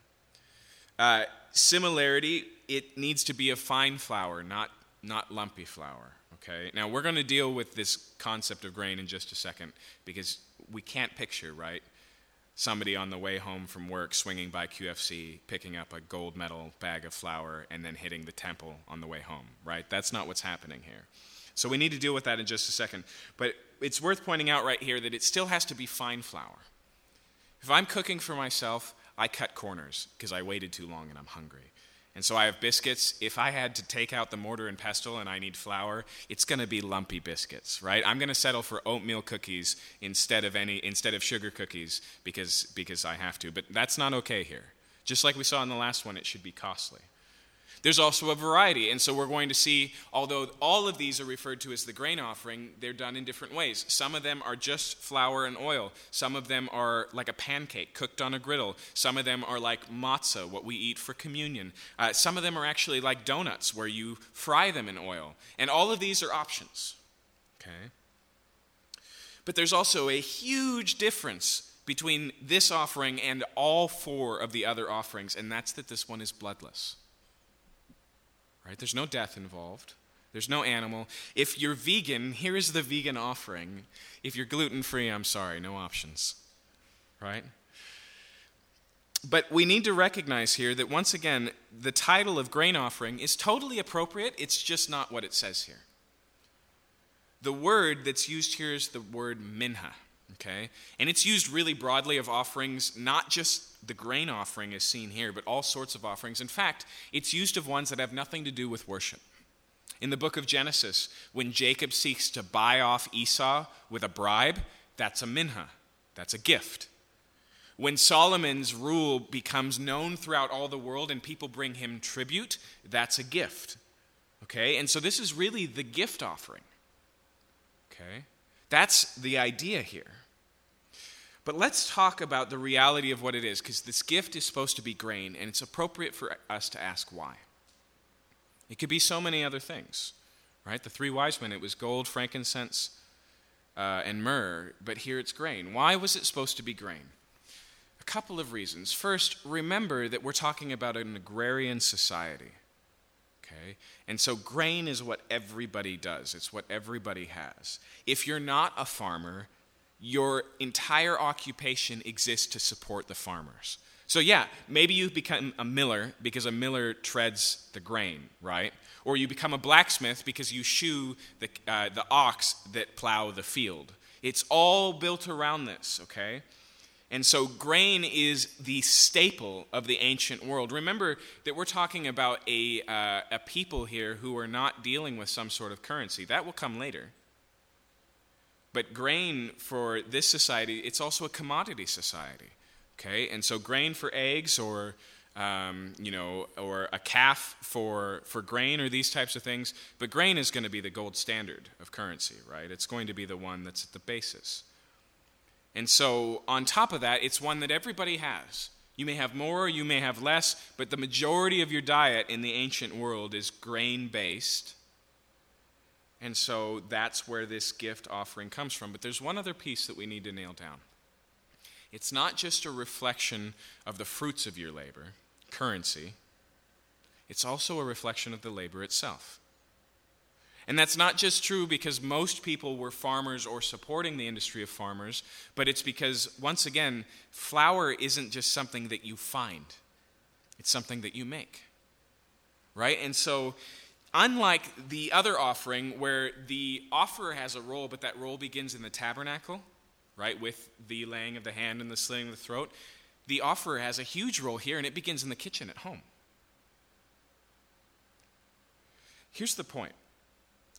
Uh, similarity, it needs to be a fine flour, not, not lumpy flour. Okay, now we're going to deal with this concept of grain in just a second because we can't picture, right? Somebody on the way home from work swinging by QFC, picking up a gold medal bag of flour, and then hitting the temple on the way home, right? That's not what's happening here. So we need to deal with that in just a second. But it's worth pointing out right here that it still has to be fine flour. If I'm cooking for myself, I cut corners because I waited too long and I'm hungry. And so I have biscuits. If I had to take out the mortar and pestle and I need flour, it's going to be lumpy biscuits, right? I'm going to settle for oatmeal cookies instead of any instead of sugar cookies because because I have to. But that's not okay here. Just like we saw in the last one, it should be costly. There's also a variety, and so we're going to see, although all of these are referred to as the grain offering, they're done in different ways. Some of them are just flour and oil. Some of them are like a pancake cooked on a griddle. Some of them are like matzah, what we eat for communion. Uh, some of them are actually like donuts, where you fry them in oil. And all of these are options. Okay? But there's also a huge difference between this offering and all four of the other offerings, and that's that this one is bloodless. Right? There's no death involved. There's no animal. If you're vegan, here is the vegan offering. If you're gluten free, I'm sorry, no options. Right? But we need to recognize here that once again, the title of grain offering is totally appropriate. It's just not what it says here. The word that's used here is the word minha okay? And it's used really broadly of offerings, not just the grain offering as seen here, but all sorts of offerings. In fact, it's used of ones that have nothing to do with worship. In the book of Genesis, when Jacob seeks to buy off Esau with a bribe, that's a minha, that's a gift. When Solomon's rule becomes known throughout all the world and people bring him tribute, that's a gift. Okay? And so this is really the gift offering. Okay? That's the idea here. But let's talk about the reality of what it is, because this gift is supposed to be grain, and it's appropriate for us to ask why. It could be so many other things, right? The three wise men, it was gold, frankincense, uh, and myrrh, but here it's grain. Why was it supposed to be grain? A couple of reasons. First, remember that we're talking about an agrarian society. Okay? And so grain is what everybody does, it's what everybody has. If you're not a farmer, your entire occupation exists to support the farmers. So, yeah, maybe you become a miller because a miller treads the grain, right? Or you become a blacksmith because you shoe the, uh, the ox that plow the field. It's all built around this, okay? And so, grain is the staple of the ancient world. Remember that we're talking about a, uh, a people here who are not dealing with some sort of currency. That will come later. But grain for this society, it's also a commodity society. Okay? And so grain for eggs or um, you know, or a calf for, for grain or these types of things. But grain is going to be the gold standard of currency, right? It's going to be the one that's at the basis. And so, on top of that, it's one that everybody has. You may have more, you may have less, but the majority of your diet in the ancient world is grain based. And so that's where this gift offering comes from. But there's one other piece that we need to nail down. It's not just a reflection of the fruits of your labor, currency, it's also a reflection of the labor itself. And that's not just true because most people were farmers or supporting the industry of farmers, but it's because, once again, flour isn't just something that you find, it's something that you make. Right? And so Unlike the other offering, where the offerer has a role, but that role begins in the tabernacle, right, with the laying of the hand and the slitting of the throat, the offerer has a huge role here, and it begins in the kitchen at home. Here's the point.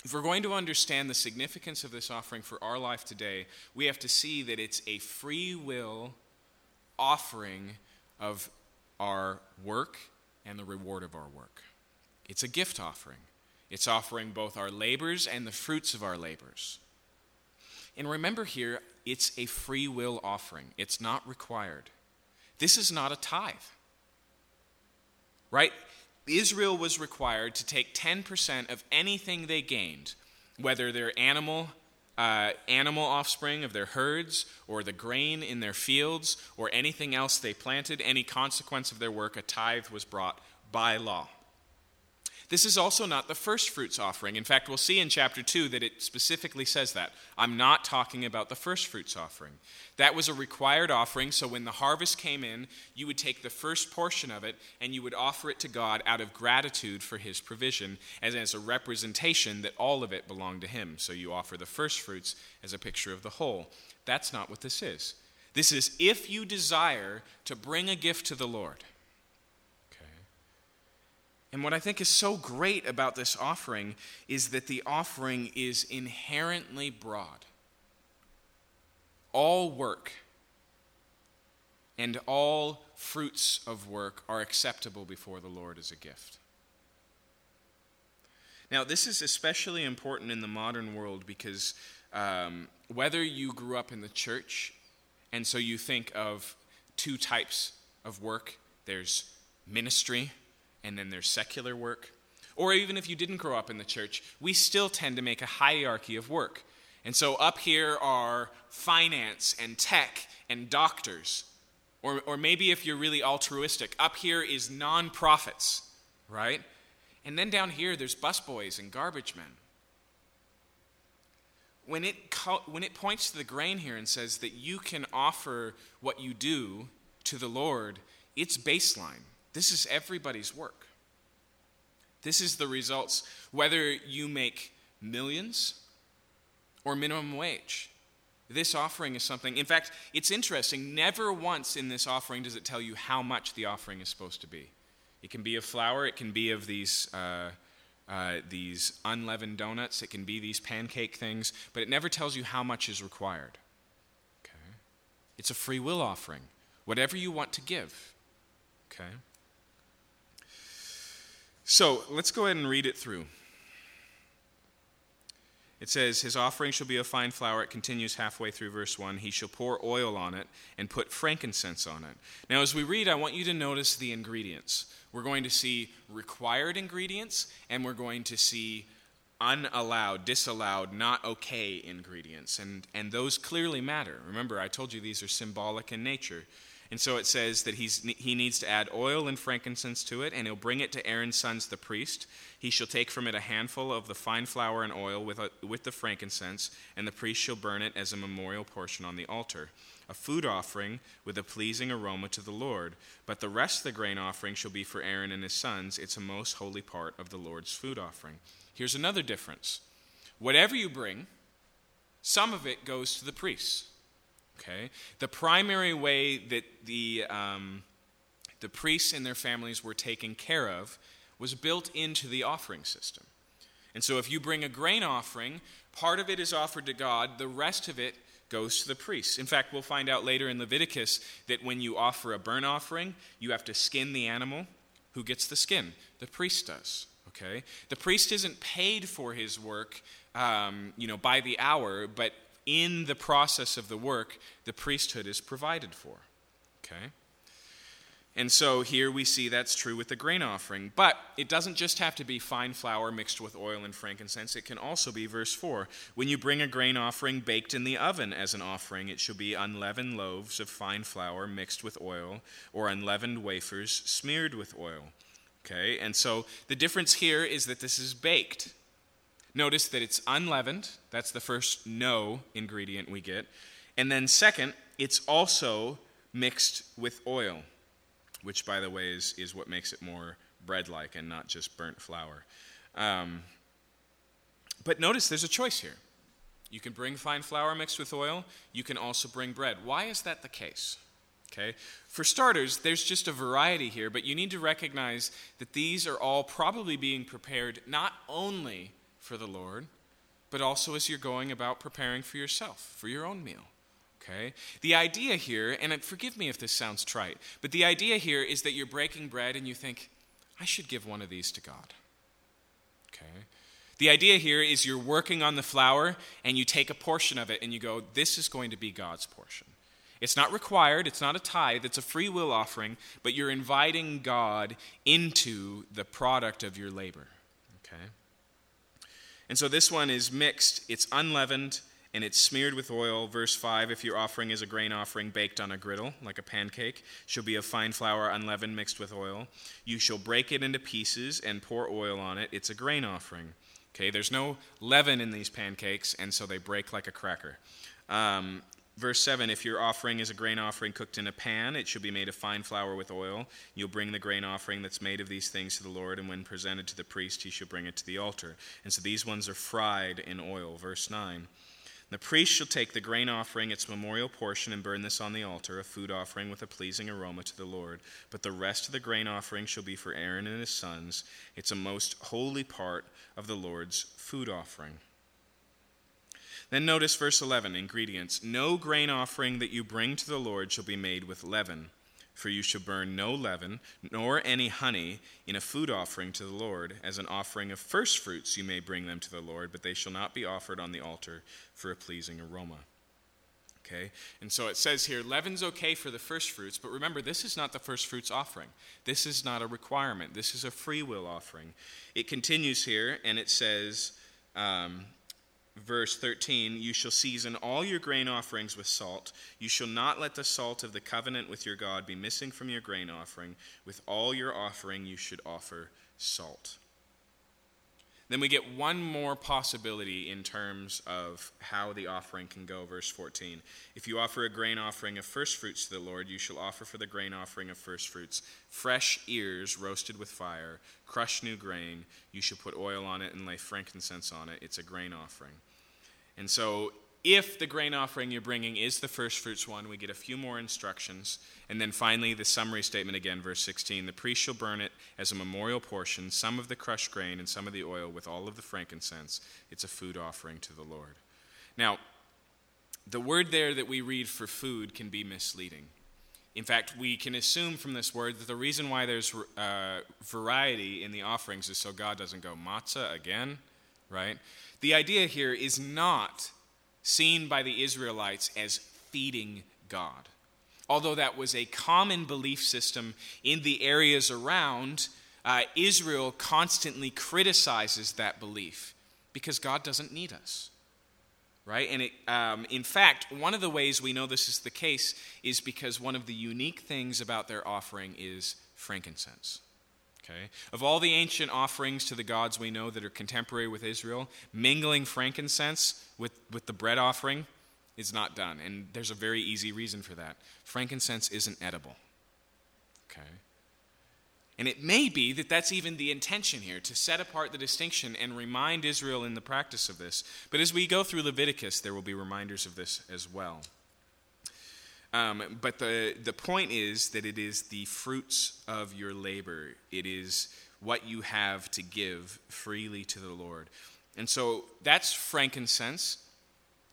If we're going to understand the significance of this offering for our life today, we have to see that it's a free will offering of our work and the reward of our work. It's a gift offering. It's offering both our labors and the fruits of our labors. And remember here, it's a free will offering, it's not required. This is not a tithe. Right? Israel was required to take 10% of anything they gained, whether they're animal, uh, animal offspring of their herds, or the grain in their fields, or anything else they planted, any consequence of their work, a tithe was brought by law. This is also not the first fruits offering. In fact, we'll see in chapter 2 that it specifically says that. I'm not talking about the first fruits offering. That was a required offering, so when the harvest came in, you would take the first portion of it and you would offer it to God out of gratitude for his provision, as, as a representation that all of it belonged to him. So you offer the first fruits as a picture of the whole. That's not what this is. This is if you desire to bring a gift to the Lord and what I think is so great about this offering is that the offering is inherently broad. All work and all fruits of work are acceptable before the Lord as a gift. Now, this is especially important in the modern world because um, whether you grew up in the church and so you think of two types of work there's ministry and then there's secular work. Or even if you didn't grow up in the church, we still tend to make a hierarchy of work. And so up here are finance and tech and doctors. Or, or maybe if you're really altruistic, up here is nonprofits, right? And then down here, there's busboys and garbage men. When it, when it points to the grain here and says that you can offer what you do to the Lord, it's baseline. This is everybody's work. This is the results, whether you make millions or minimum wage. This offering is something, in fact, it's interesting. Never once in this offering does it tell you how much the offering is supposed to be. It can be of flour, it can be of these, uh, uh, these unleavened donuts, it can be these pancake things, but it never tells you how much is required. Okay? It's a free will offering, whatever you want to give. Okay? So let's go ahead and read it through. It says, His offering shall be a fine flour. It continues halfway through verse 1. He shall pour oil on it and put frankincense on it. Now, as we read, I want you to notice the ingredients. We're going to see required ingredients, and we're going to see unallowed, disallowed, not okay ingredients. And, and those clearly matter. Remember, I told you these are symbolic in nature. And so it says that he's, he needs to add oil and frankincense to it, and he'll bring it to Aaron's sons, the priest. He shall take from it a handful of the fine flour and oil with, a, with the frankincense, and the priest shall burn it as a memorial portion on the altar, a food offering with a pleasing aroma to the Lord. But the rest of the grain offering shall be for Aaron and his sons. It's a most holy part of the Lord's food offering. Here's another difference whatever you bring, some of it goes to the priests. Okay? The primary way that the, um, the priests and their families were taken care of was built into the offering system. And so if you bring a grain offering, part of it is offered to God, the rest of it goes to the priests. In fact, we'll find out later in Leviticus that when you offer a burnt offering, you have to skin the animal. Who gets the skin? The priest does. Okay? The priest isn't paid for his work, um, you know, by the hour, but in the process of the work, the priesthood is provided for. Okay? And so here we see that's true with the grain offering. But it doesn't just have to be fine flour mixed with oil and frankincense. It can also be, verse 4 when you bring a grain offering baked in the oven as an offering, it shall be unleavened loaves of fine flour mixed with oil, or unleavened wafers smeared with oil. Okay? And so the difference here is that this is baked. Notice that it's unleavened. That's the first no ingredient we get. And then, second, it's also mixed with oil, which, by the way, is, is what makes it more bread like and not just burnt flour. Um, but notice there's a choice here. You can bring fine flour mixed with oil, you can also bring bread. Why is that the case? Okay? For starters, there's just a variety here, but you need to recognize that these are all probably being prepared not only for the Lord, but also as you're going about preparing for yourself, for your own meal. Okay? The idea here, and forgive me if this sounds trite, but the idea here is that you're breaking bread and you think, I should give one of these to God. Okay? The idea here is you're working on the flour and you take a portion of it and you go, This is going to be God's portion. It's not required, it's not a tithe, it's a free will offering, but you're inviting God into the product of your labor. Okay? And so this one is mixed, it's unleavened, and it's smeared with oil. Verse 5 If your offering is a grain offering baked on a griddle, like a pancake, shall be of fine flour unleavened mixed with oil. You shall break it into pieces and pour oil on it. It's a grain offering. Okay, there's no leaven in these pancakes, and so they break like a cracker. Um, Verse 7 If your offering is a grain offering cooked in a pan, it shall be made of fine flour with oil. You'll bring the grain offering that's made of these things to the Lord, and when presented to the priest, he shall bring it to the altar. And so these ones are fried in oil. Verse 9 the priest shall take the grain offering, its memorial portion, and burn this on the altar, a food offering with a pleasing aroma to the Lord. But the rest of the grain offering shall be for Aaron and his sons. It's a most holy part of the Lord's food offering. Then notice verse 11 ingredients. No grain offering that you bring to the Lord shall be made with leaven. For you shall burn no leaven, nor any honey in a food offering to the Lord. As an offering of first fruits you may bring them to the Lord, but they shall not be offered on the altar for a pleasing aroma. Okay? And so it says here leaven's okay for the first fruits, but remember, this is not the first fruits offering. This is not a requirement. This is a free will offering. It continues here, and it says, um, verse 13 You shall season all your grain offerings with salt. You shall not let the salt of the covenant with your God be missing from your grain offering. With all your offering, you should offer salt. Then we get one more possibility in terms of how the offering can go. Verse 14. If you offer a grain offering of first fruits to the Lord, you shall offer for the grain offering of first fruits fresh ears roasted with fire, crushed new grain. You shall put oil on it and lay frankincense on it. It's a grain offering. And so if the grain offering you're bringing is the first fruits one, we get a few more instructions. And then finally, the summary statement again, verse 16 The priest shall burn it as a memorial portion, some of the crushed grain and some of the oil with all of the frankincense. It's a food offering to the Lord. Now, the word there that we read for food can be misleading. In fact, we can assume from this word that the reason why there's uh, variety in the offerings is so God doesn't go matzah again, right? The idea here is not seen by the Israelites as feeding God. Although that was a common belief system in the areas around, uh, Israel constantly criticizes that belief because God doesn't need us. Right? And it, um, in fact, one of the ways we know this is the case is because one of the unique things about their offering is frankincense. Okay? Of all the ancient offerings to the gods we know that are contemporary with Israel, mingling frankincense with, with the bread offering is not done. And there's a very easy reason for that. Frankincense isn't edible. Okay? And it may be that that's even the intention here, to set apart the distinction and remind Israel in the practice of this. But as we go through Leviticus, there will be reminders of this as well. Um, but the, the point is that it is the fruits of your labor, it is what you have to give freely to the Lord. And so that's frankincense.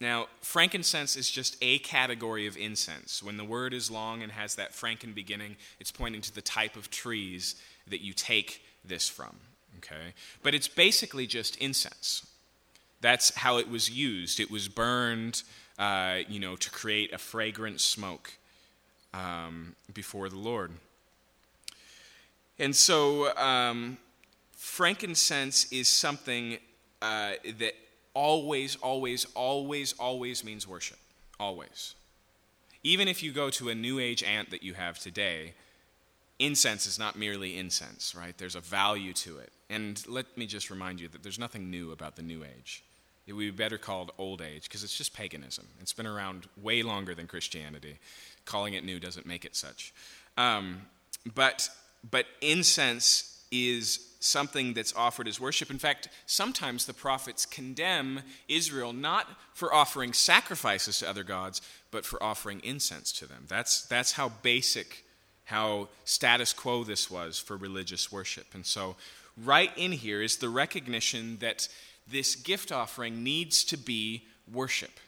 Now, frankincense is just a category of incense. When the word is long and has that franken beginning, it's pointing to the type of trees that you take this from. Okay? But it's basically just incense. That's how it was used. It was burned uh, you know, to create a fragrant smoke um, before the Lord. And so, um, frankincense is something uh, that always, always, always, always means worship. Always. Even if you go to a New Age ant that you have today, incense is not merely incense, right? There's a value to it. And let me just remind you that there's nothing new about the New Age. It would be better called old age because it's just paganism. It's been around way longer than Christianity. Calling it new doesn't make it such. Um, but, but incense is something that's offered as worship. In fact, sometimes the prophets condemn Israel not for offering sacrifices to other gods, but for offering incense to them. That's, that's how basic, how status quo this was for religious worship. And so, right in here is the recognition that this gift offering needs to be worship.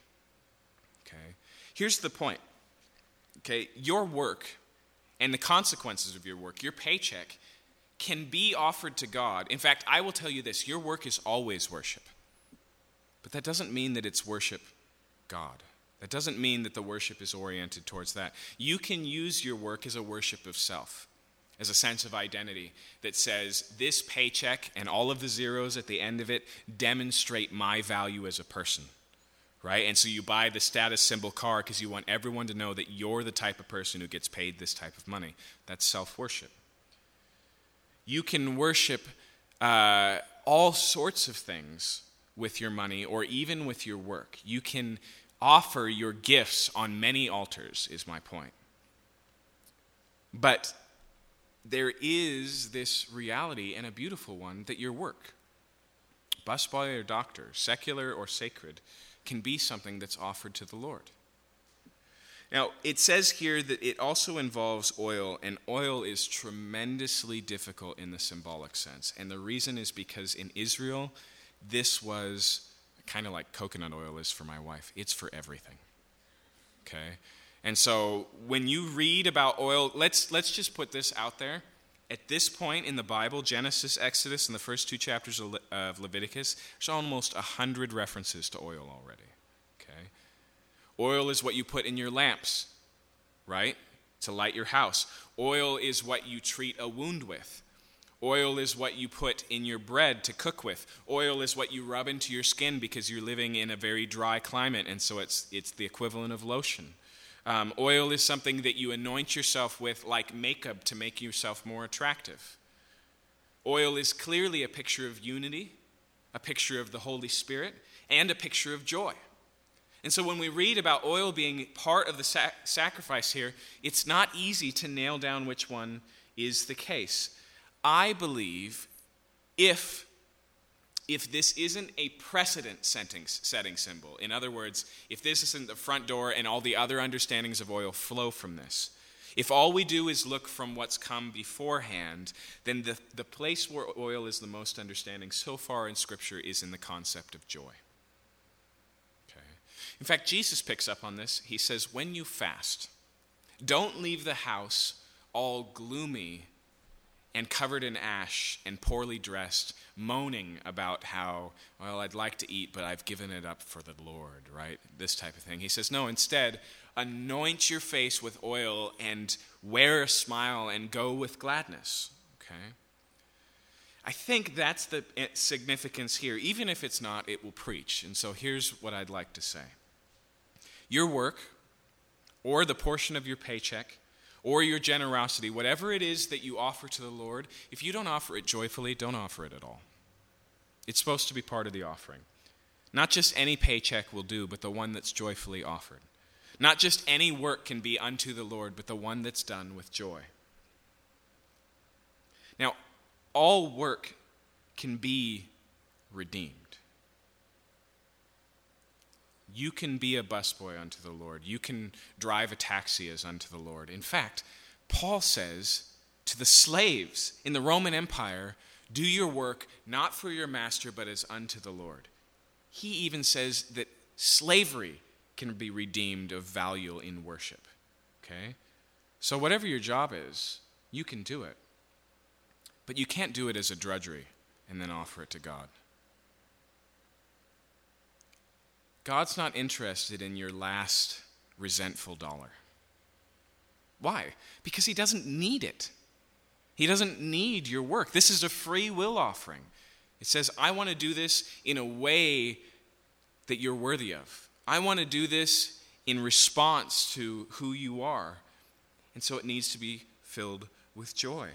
Okay? Here's the point. Okay, your work and the consequences of your work, your paycheck, can be offered to God. In fact, I will tell you this your work is always worship. But that doesn't mean that it's worship God. That doesn't mean that the worship is oriented towards that. You can use your work as a worship of self, as a sense of identity that says, this paycheck and all of the zeros at the end of it demonstrate my value as a person. Right? And so you buy the status symbol car because you want everyone to know that you're the type of person who gets paid this type of money. That's self worship. You can worship uh, all sorts of things with your money or even with your work. You can offer your gifts on many altars, is my point. But there is this reality, and a beautiful one, that your work, busboy or doctor, secular or sacred, can be something that's offered to the Lord. Now, it says here that it also involves oil, and oil is tremendously difficult in the symbolic sense. And the reason is because in Israel, this was kind of like coconut oil is for my wife. It's for everything. Okay? And so when you read about oil, let's let's just put this out there. At this point in the Bible, Genesis, Exodus, and the first two chapters of, Le- of Leviticus, there's almost a hundred references to oil already. Okay? Oil is what you put in your lamps, right? To light your house. Oil is what you treat a wound with. Oil is what you put in your bread to cook with. Oil is what you rub into your skin because you're living in a very dry climate, and so it's, it's the equivalent of lotion. Um, oil is something that you anoint yourself with, like makeup, to make yourself more attractive. Oil is clearly a picture of unity, a picture of the Holy Spirit, and a picture of joy. And so when we read about oil being part of the sac- sacrifice here, it's not easy to nail down which one is the case. I believe if if this isn't a precedent setting, setting symbol, in other words, if this isn't the front door and all the other understandings of oil flow from this, if all we do is look from what's come beforehand, then the, the place where oil is the most understanding so far in Scripture is in the concept of joy. Okay. In fact, Jesus picks up on this. He says, When you fast, don't leave the house all gloomy and covered in ash and poorly dressed, moaning about how, well, I'd like to eat, but I've given it up for the Lord, right? This type of thing. He says, no, instead, anoint your face with oil and wear a smile and go with gladness, okay? I think that's the eh, significance here. Even if it's not, it will preach. And so here's what I'd like to say Your work, or the portion of your paycheck, or your generosity, whatever it is that you offer to the Lord, if you don't offer it joyfully, don't offer it at all. It's supposed to be part of the offering. Not just any paycheck will do, but the one that's joyfully offered. Not just any work can be unto the Lord, but the one that's done with joy. Now, all work can be redeemed. You can be a busboy unto the Lord. You can drive a taxi as unto the Lord. In fact, Paul says to the slaves in the Roman Empire, do your work not for your master, but as unto the Lord. He even says that slavery can be redeemed of value in worship. Okay? So, whatever your job is, you can do it. But you can't do it as a drudgery and then offer it to God. God's not interested in your last resentful dollar. Why? Because He doesn't need it. He doesn't need your work. This is a free will offering. It says, I want to do this in a way that you're worthy of. I want to do this in response to who you are. And so it needs to be filled with joy.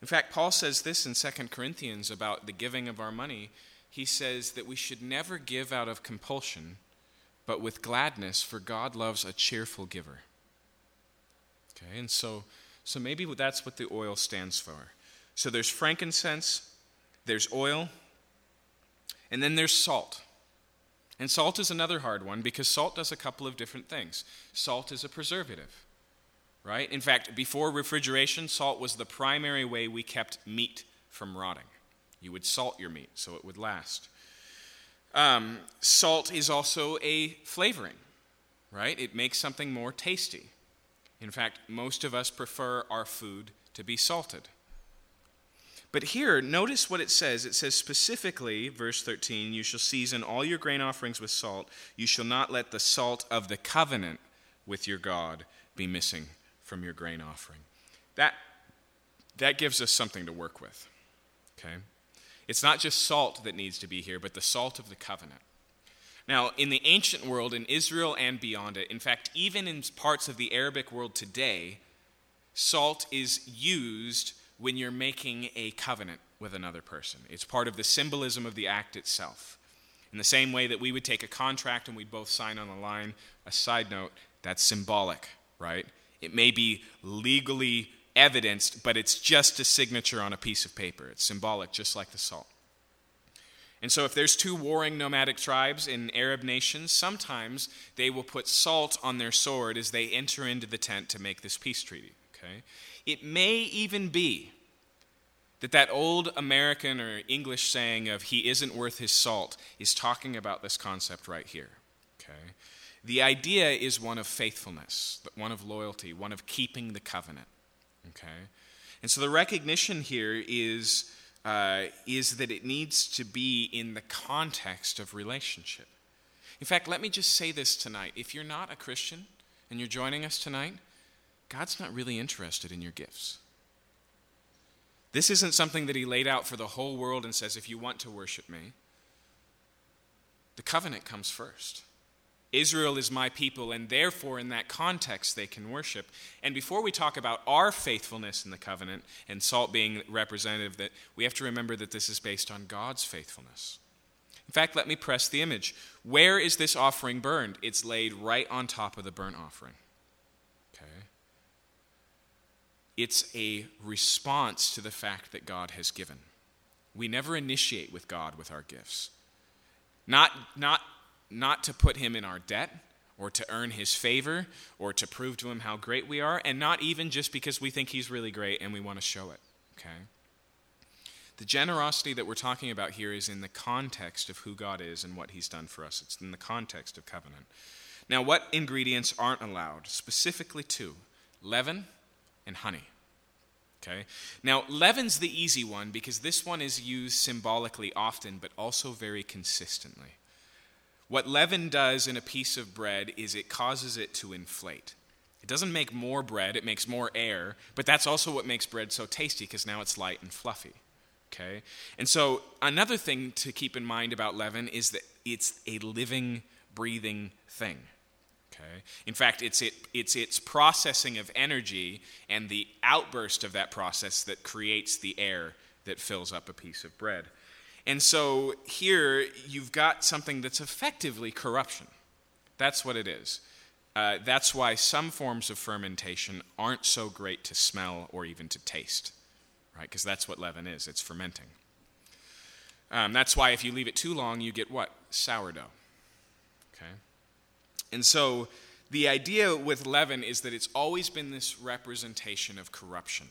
In fact, Paul says this in 2 Corinthians about the giving of our money he says that we should never give out of compulsion, but with gladness, for God loves a cheerful giver. Okay, and so, so maybe that's what the oil stands for. So there's frankincense, there's oil, and then there's salt. And salt is another hard one because salt does a couple of different things. Salt is a preservative, right? In fact, before refrigeration, salt was the primary way we kept meat from rotting. You would salt your meat so it would last. Um, salt is also a flavoring, right? It makes something more tasty. In fact, most of us prefer our food to be salted. But here, notice what it says. It says specifically, verse 13, you shall season all your grain offerings with salt. You shall not let the salt of the covenant with your God be missing from your grain offering. That, that gives us something to work with. Okay? It's not just salt that needs to be here, but the salt of the covenant. Now, in the ancient world, in Israel and beyond it, in fact, even in parts of the Arabic world today, salt is used when you're making a covenant with another person. It's part of the symbolism of the act itself. In the same way that we would take a contract and we'd both sign on the line, a side note, that's symbolic, right? It may be legally evidenced, but it's just a signature on a piece of paper. It's symbolic, just like the salt. And so, if there's two warring nomadic tribes in Arab nations, sometimes they will put salt on their sword as they enter into the tent to make this peace treaty. Okay? It may even be that that old American or English saying of he isn't worth his salt is talking about this concept right here. Okay? The idea is one of faithfulness, one of loyalty, one of keeping the covenant. Okay? And so the recognition here is, uh, is that it needs to be in the context of relationship. In fact, let me just say this tonight. If you're not a Christian and you're joining us tonight, God's not really interested in your gifts. This isn't something that He laid out for the whole world and says, if you want to worship me, the covenant comes first. Israel is my people, and therefore, in that context, they can worship. And before we talk about our faithfulness in the covenant and salt being representative, that we have to remember that this is based on God's faithfulness. In fact, let me press the image. Where is this offering burned? It's laid right on top of the burnt offering. Okay? It's a response to the fact that God has given. We never initiate with God with our gifts. Not, not, not to put him in our debt or to earn his favor or to prove to him how great we are, and not even just because we think he's really great and we want to show it. Okay? The generosity that we're talking about here is in the context of who God is and what he's done for us. It's in the context of covenant. Now, what ingredients aren't allowed? Specifically, two leaven and honey. Okay? Now, leaven's the easy one because this one is used symbolically often, but also very consistently. What leaven does in a piece of bread is it causes it to inflate. It doesn't make more bread, it makes more air, but that's also what makes bread so tasty because now it's light and fluffy. Okay? And so, another thing to keep in mind about leaven is that it's a living, breathing thing. Okay? In fact, it's, it, it's its processing of energy and the outburst of that process that creates the air that fills up a piece of bread. And so here you've got something that's effectively corruption. That's what it is. Uh, that's why some forms of fermentation aren't so great to smell or even to taste, right? Because that's what leaven is it's fermenting. Um, that's why if you leave it too long, you get what? Sourdough. Okay? And so the idea with leaven is that it's always been this representation of corruption.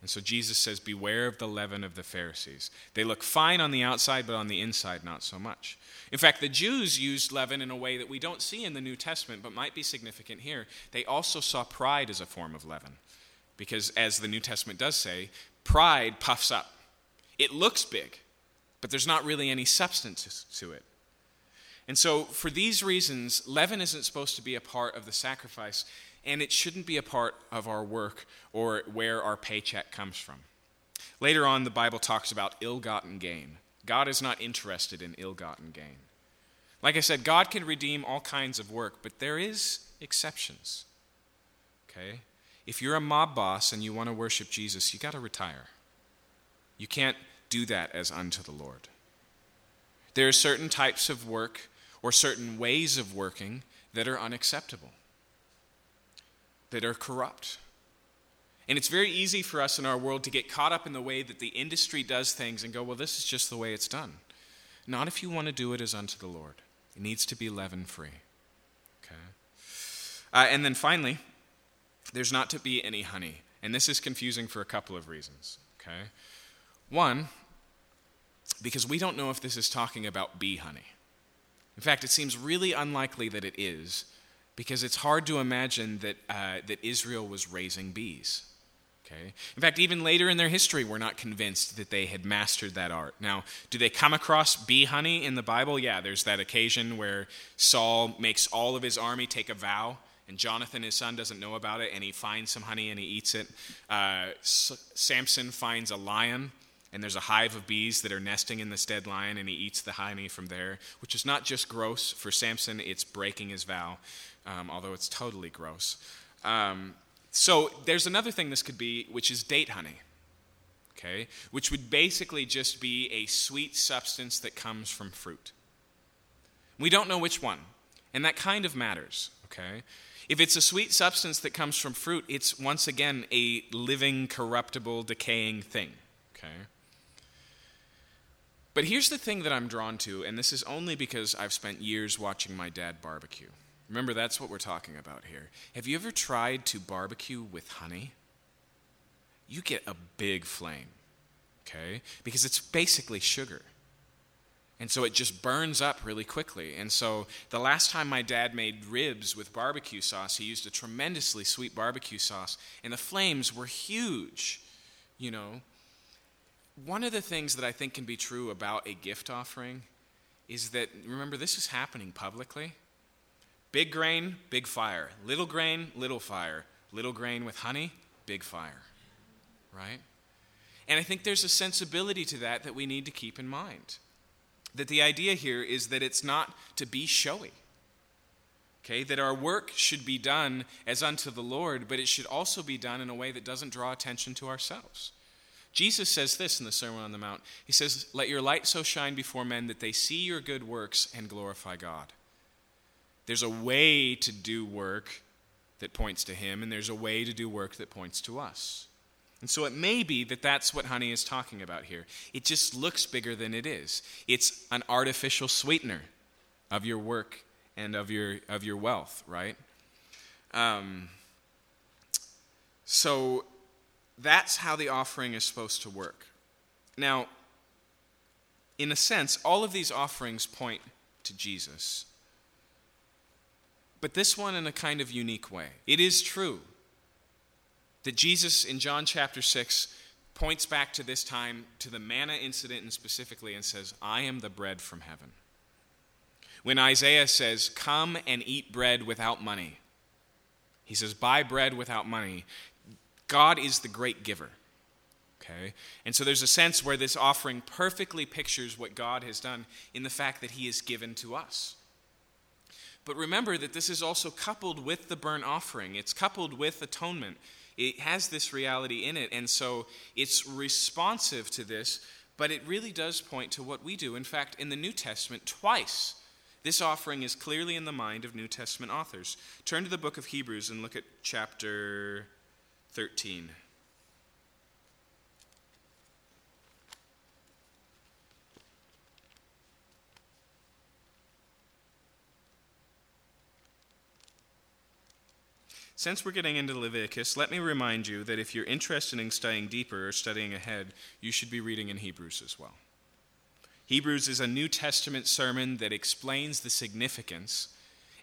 And so Jesus says, Beware of the leaven of the Pharisees. They look fine on the outside, but on the inside, not so much. In fact, the Jews used leaven in a way that we don't see in the New Testament, but might be significant here. They also saw pride as a form of leaven. Because, as the New Testament does say, pride puffs up. It looks big, but there's not really any substance to it. And so, for these reasons, leaven isn't supposed to be a part of the sacrifice, and it shouldn't be a part of our work or where our paycheck comes from. Later on, the Bible talks about ill gotten gain. God is not interested in ill gotten gain. Like I said, God can redeem all kinds of work, but there is exceptions. Okay? If you're a mob boss and you want to worship Jesus, you got to retire. You can't do that as unto the Lord. There are certain types of work or certain ways of working that are unacceptable, that are corrupt. And it's very easy for us in our world to get caught up in the way that the industry does things and go, well, this is just the way it's done. Not if you want to do it as unto the Lord. It needs to be leaven free. Okay? Uh, and then finally, there's not to be any honey. And this is confusing for a couple of reasons. Okay? One, because we don't know if this is talking about bee honey. In fact, it seems really unlikely that it is, because it's hard to imagine that, uh, that Israel was raising bees. Okay? In fact, even later in their history, we're not convinced that they had mastered that art. Now, do they come across bee honey in the Bible? Yeah, there's that occasion where Saul makes all of his army take a vow, and Jonathan, his son, doesn't know about it, and he finds some honey and he eats it. Uh, Samson finds a lion, and there's a hive of bees that are nesting in this dead lion, and he eats the honey from there, which is not just gross for Samson, it's breaking his vow, um, although it's totally gross. Um, so there's another thing this could be, which is date honey, okay? Which would basically just be a sweet substance that comes from fruit. We don't know which one, and that kind of matters, okay? If it's a sweet substance that comes from fruit, it's once again a living, corruptible, decaying thing, okay? But here's the thing that I'm drawn to, and this is only because I've spent years watching my dad barbecue. Remember, that's what we're talking about here. Have you ever tried to barbecue with honey? You get a big flame, okay? Because it's basically sugar. And so it just burns up really quickly. And so the last time my dad made ribs with barbecue sauce, he used a tremendously sweet barbecue sauce, and the flames were huge, you know. One of the things that I think can be true about a gift offering is that, remember, this is happening publicly. Big grain, big fire. Little grain, little fire. Little grain with honey, big fire. Right? And I think there's a sensibility to that that we need to keep in mind. That the idea here is that it's not to be showy. Okay, that our work should be done as unto the Lord, but it should also be done in a way that doesn't draw attention to ourselves. Jesus says this in the Sermon on the Mount. He says, Let your light so shine before men that they see your good works and glorify God. There's a way to do work that points to Him, and there's a way to do work that points to us. And so it may be that that's what honey is talking about here. It just looks bigger than it is. It's an artificial sweetener of your work and of your, of your wealth, right? Um, so that's how the offering is supposed to work. Now, in a sense, all of these offerings point to Jesus but this one in a kind of unique way. It is true that Jesus in John chapter 6 points back to this time, to the manna incident and specifically, and says, I am the bread from heaven. When Isaiah says, Come and eat bread without money, he says, Buy bread without money. God is the great giver. Okay? And so there's a sense where this offering perfectly pictures what God has done in the fact that he has given to us. But remember that this is also coupled with the burnt offering, it's coupled with atonement. It has this reality in it, and so it's responsive to this, but it really does point to what we do. In fact, in the New Testament, twice this offering is clearly in the mind of New Testament authors. Turn to the book of Hebrews and look at chapter 13. Since we're getting into Leviticus, let me remind you that if you're interested in studying deeper or studying ahead, you should be reading in Hebrews as well. Hebrews is a New Testament sermon that explains the significance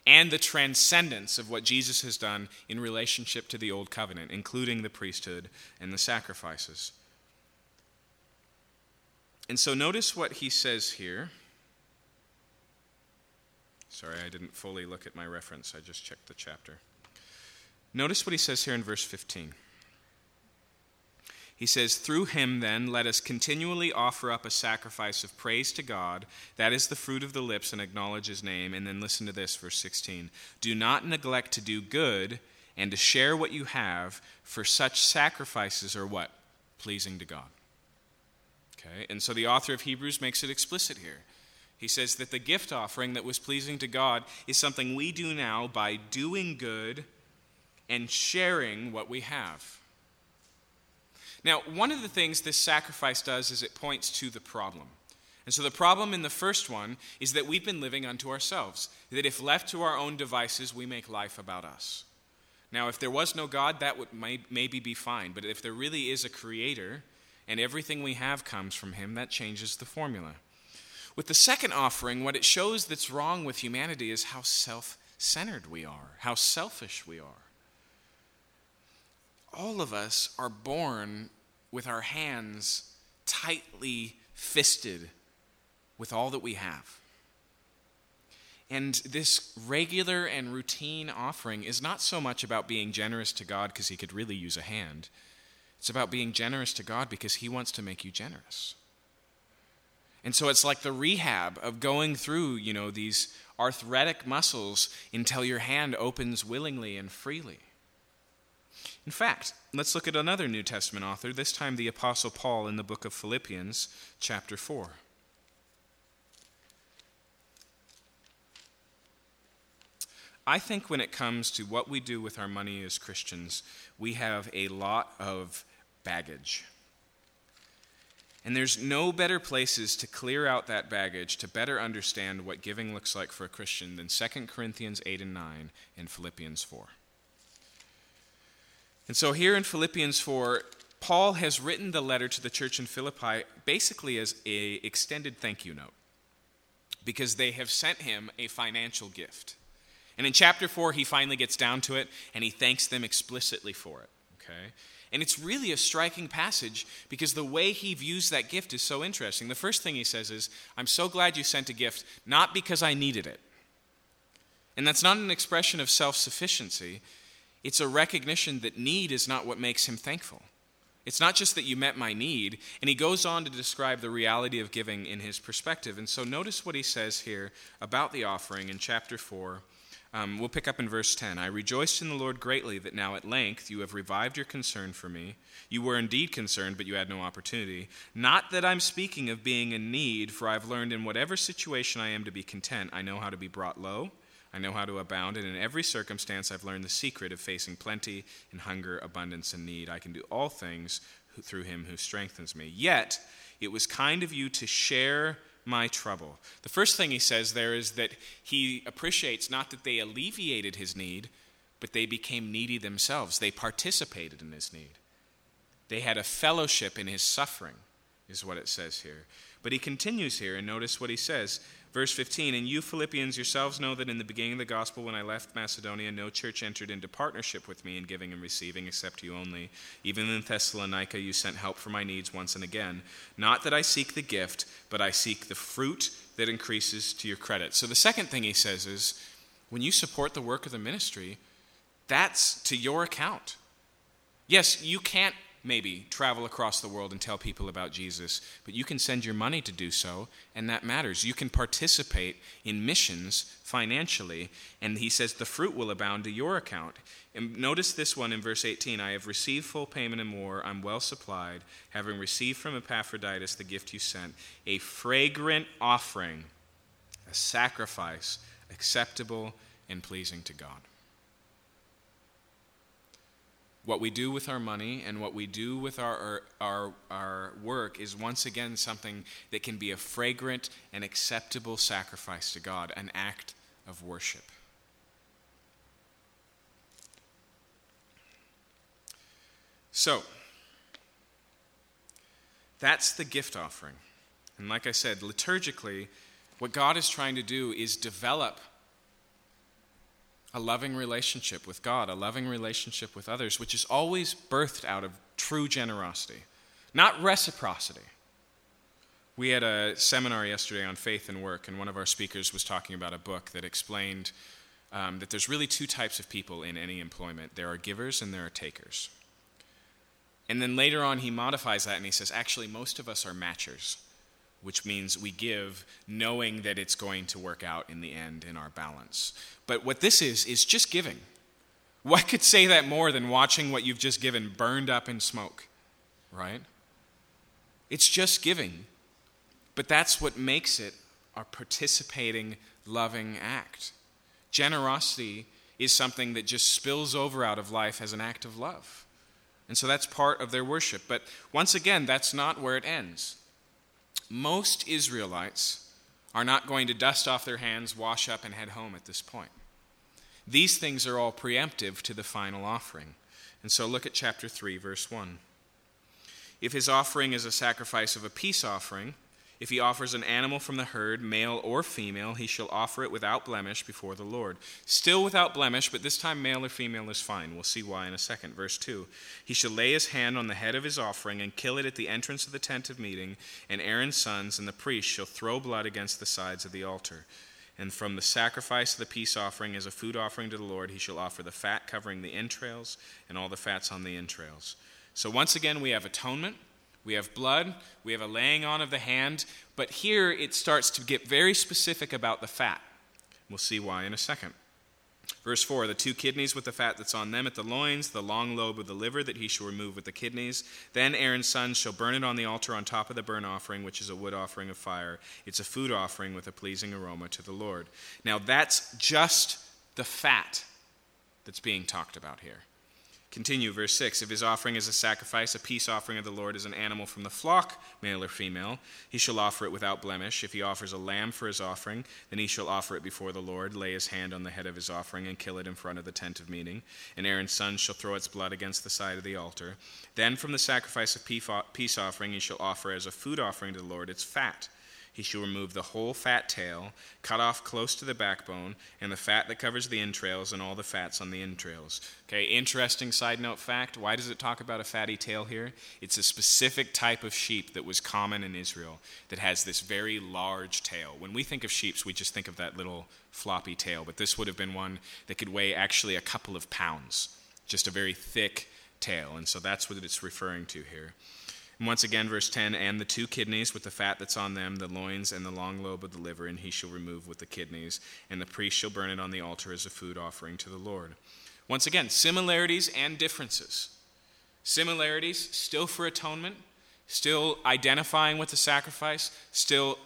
and the transcendence of what Jesus has done in relationship to the Old Covenant, including the priesthood and the sacrifices. And so notice what he says here. Sorry, I didn't fully look at my reference, I just checked the chapter. Notice what he says here in verse 15. He says, Through him, then, let us continually offer up a sacrifice of praise to God. That is the fruit of the lips, and acknowledge his name. And then listen to this, verse 16. Do not neglect to do good and to share what you have, for such sacrifices are what? Pleasing to God. Okay? And so the author of Hebrews makes it explicit here. He says that the gift offering that was pleasing to God is something we do now by doing good and sharing what we have. Now, one of the things this sacrifice does is it points to the problem. And so the problem in the first one is that we've been living unto ourselves, that if left to our own devices, we make life about us. Now, if there was no God, that would may, maybe be fine. But if there really is a creator and everything we have comes from him, that changes the formula. With the second offering, what it shows that's wrong with humanity is how self centered we are, how selfish we are all of us are born with our hands tightly fisted with all that we have. And this regular and routine offering is not so much about being generous to God because He could really use a hand. It's about being generous to God because He wants to make you generous. And so it's like the rehab of going through, you know, these arthritic muscles until your hand opens willingly and freely. In fact, let's look at another New Testament author, this time the Apostle Paul in the book of Philippians, chapter 4. I think when it comes to what we do with our money as Christians, we have a lot of baggage. And there's no better places to clear out that baggage to better understand what giving looks like for a Christian than 2 Corinthians 8 and 9 and Philippians 4. And so here in Philippians 4, Paul has written the letter to the church in Philippi basically as a extended thank you note because they have sent him a financial gift. And in chapter 4, he finally gets down to it and he thanks them explicitly for it. Okay? And it's really a striking passage because the way he views that gift is so interesting. The first thing he says is, I'm so glad you sent a gift, not because I needed it. And that's not an expression of self sufficiency, it's a recognition that need is not what makes him thankful. It's not just that you met my need. And he goes on to describe the reality of giving in his perspective. And so notice what he says here about the offering in chapter 4 um, we'll pick up in verse 10. I rejoiced in the Lord greatly that now at length you have revived your concern for me. You were indeed concerned, but you had no opportunity. Not that I'm speaking of being in need, for I've learned in whatever situation I am to be content. I know how to be brought low, I know how to abound, and in every circumstance I've learned the secret of facing plenty and hunger, abundance and need. I can do all things through him who strengthens me. Yet, it was kind of you to share my trouble. The first thing he says there is that he appreciates not that they alleviated his need, but they became needy themselves. They participated in his need. They had a fellowship in his suffering, is what it says here. But he continues here, and notice what he says Verse 15, and you Philippians yourselves know that in the beginning of the gospel, when I left Macedonia, no church entered into partnership with me in giving and receiving except you only. Even in Thessalonica, you sent help for my needs once and again. Not that I seek the gift, but I seek the fruit that increases to your credit. So the second thing he says is when you support the work of the ministry, that's to your account. Yes, you can't maybe travel across the world and tell people about Jesus, but you can send your money to do so, and that matters. You can participate in missions financially, and he says the fruit will abound to your account. And notice this one in verse 18 I have received full payment and more. I'm well supplied, having received from Epaphroditus the gift you sent, a fragrant offering, a sacrifice acceptable and pleasing to God what we do with our money and what we do with our, our, our work is once again something that can be a fragrant and acceptable sacrifice to God, an act of worship. So, that's the gift offering. And like I said, liturgically, what God is trying to do is develop a loving relationship with God, a loving relationship with others, which is always birthed out of true generosity, not reciprocity. We had a seminar yesterday on faith and work, and one of our speakers was talking about a book that explained um, that there's really two types of people in any employment there are givers and there are takers. And then later on, he modifies that and he says, actually, most of us are matchers which means we give knowing that it's going to work out in the end in our balance. But what this is, is just giving. (laughs) What could say that more than watching what you've just given burned up in smoke, right? It's just giving. But that's what makes it a participating, loving act. Generosity is something that just spills over out of life as an act of love. And so that's part of their worship. But once again, that's not where it ends most Israelites are not going to dust off their hands, wash up, and head home at this point. These things are all preemptive to the final offering. And so look at chapter 3, verse 1. If his offering is a sacrifice of a peace offering, If he offers an animal from the herd, male or female, he shall offer it without blemish before the Lord. Still without blemish, but this time male or female is fine. We'll see why in a second. Verse 2 He shall lay his hand on the head of his offering and kill it at the entrance of the tent of meeting, and Aaron's sons and the priest shall throw blood against the sides of the altar. And from the sacrifice of the peace offering as a food offering to the Lord, he shall offer the fat covering the entrails and all the fats on the entrails. So once again, we have atonement we have blood, we have a laying on of the hand, but here it starts to get very specific about the fat. We'll see why in a second. Verse 4 The two kidneys with the fat that's on them at the loins, the long lobe of the liver that he shall remove with the kidneys. Then Aaron's sons shall burn it on the altar on top of the burnt offering, which is a wood offering of fire. It's a food offering with a pleasing aroma to the Lord. Now that's just the fat that's being talked about here. Continue, verse 6. If his offering is a sacrifice, a peace offering of the Lord is an animal from the flock, male or female, he shall offer it without blemish. If he offers a lamb for his offering, then he shall offer it before the Lord, lay his hand on the head of his offering, and kill it in front of the tent of meeting. And Aaron's son shall throw its blood against the side of the altar. Then from the sacrifice of peace offering he shall offer as a food offering to the Lord its fat he shall remove the whole fat tail, cut off close to the backbone, and the fat that covers the entrails, and all the fats on the entrails. Okay, interesting side note fact. Why does it talk about a fatty tail here? It's a specific type of sheep that was common in Israel that has this very large tail. When we think of sheep, we just think of that little floppy tail, but this would have been one that could weigh actually a couple of pounds, just a very thick tail. And so that's what it's referring to here. Once again, verse 10 and the two kidneys with the fat that's on them, the loins and the long lobe of the liver, and he shall remove with the kidneys, and the priest shall burn it on the altar as a food offering to the Lord. Once again, similarities and differences. Similarities, still for atonement, still identifying with the sacrifice, still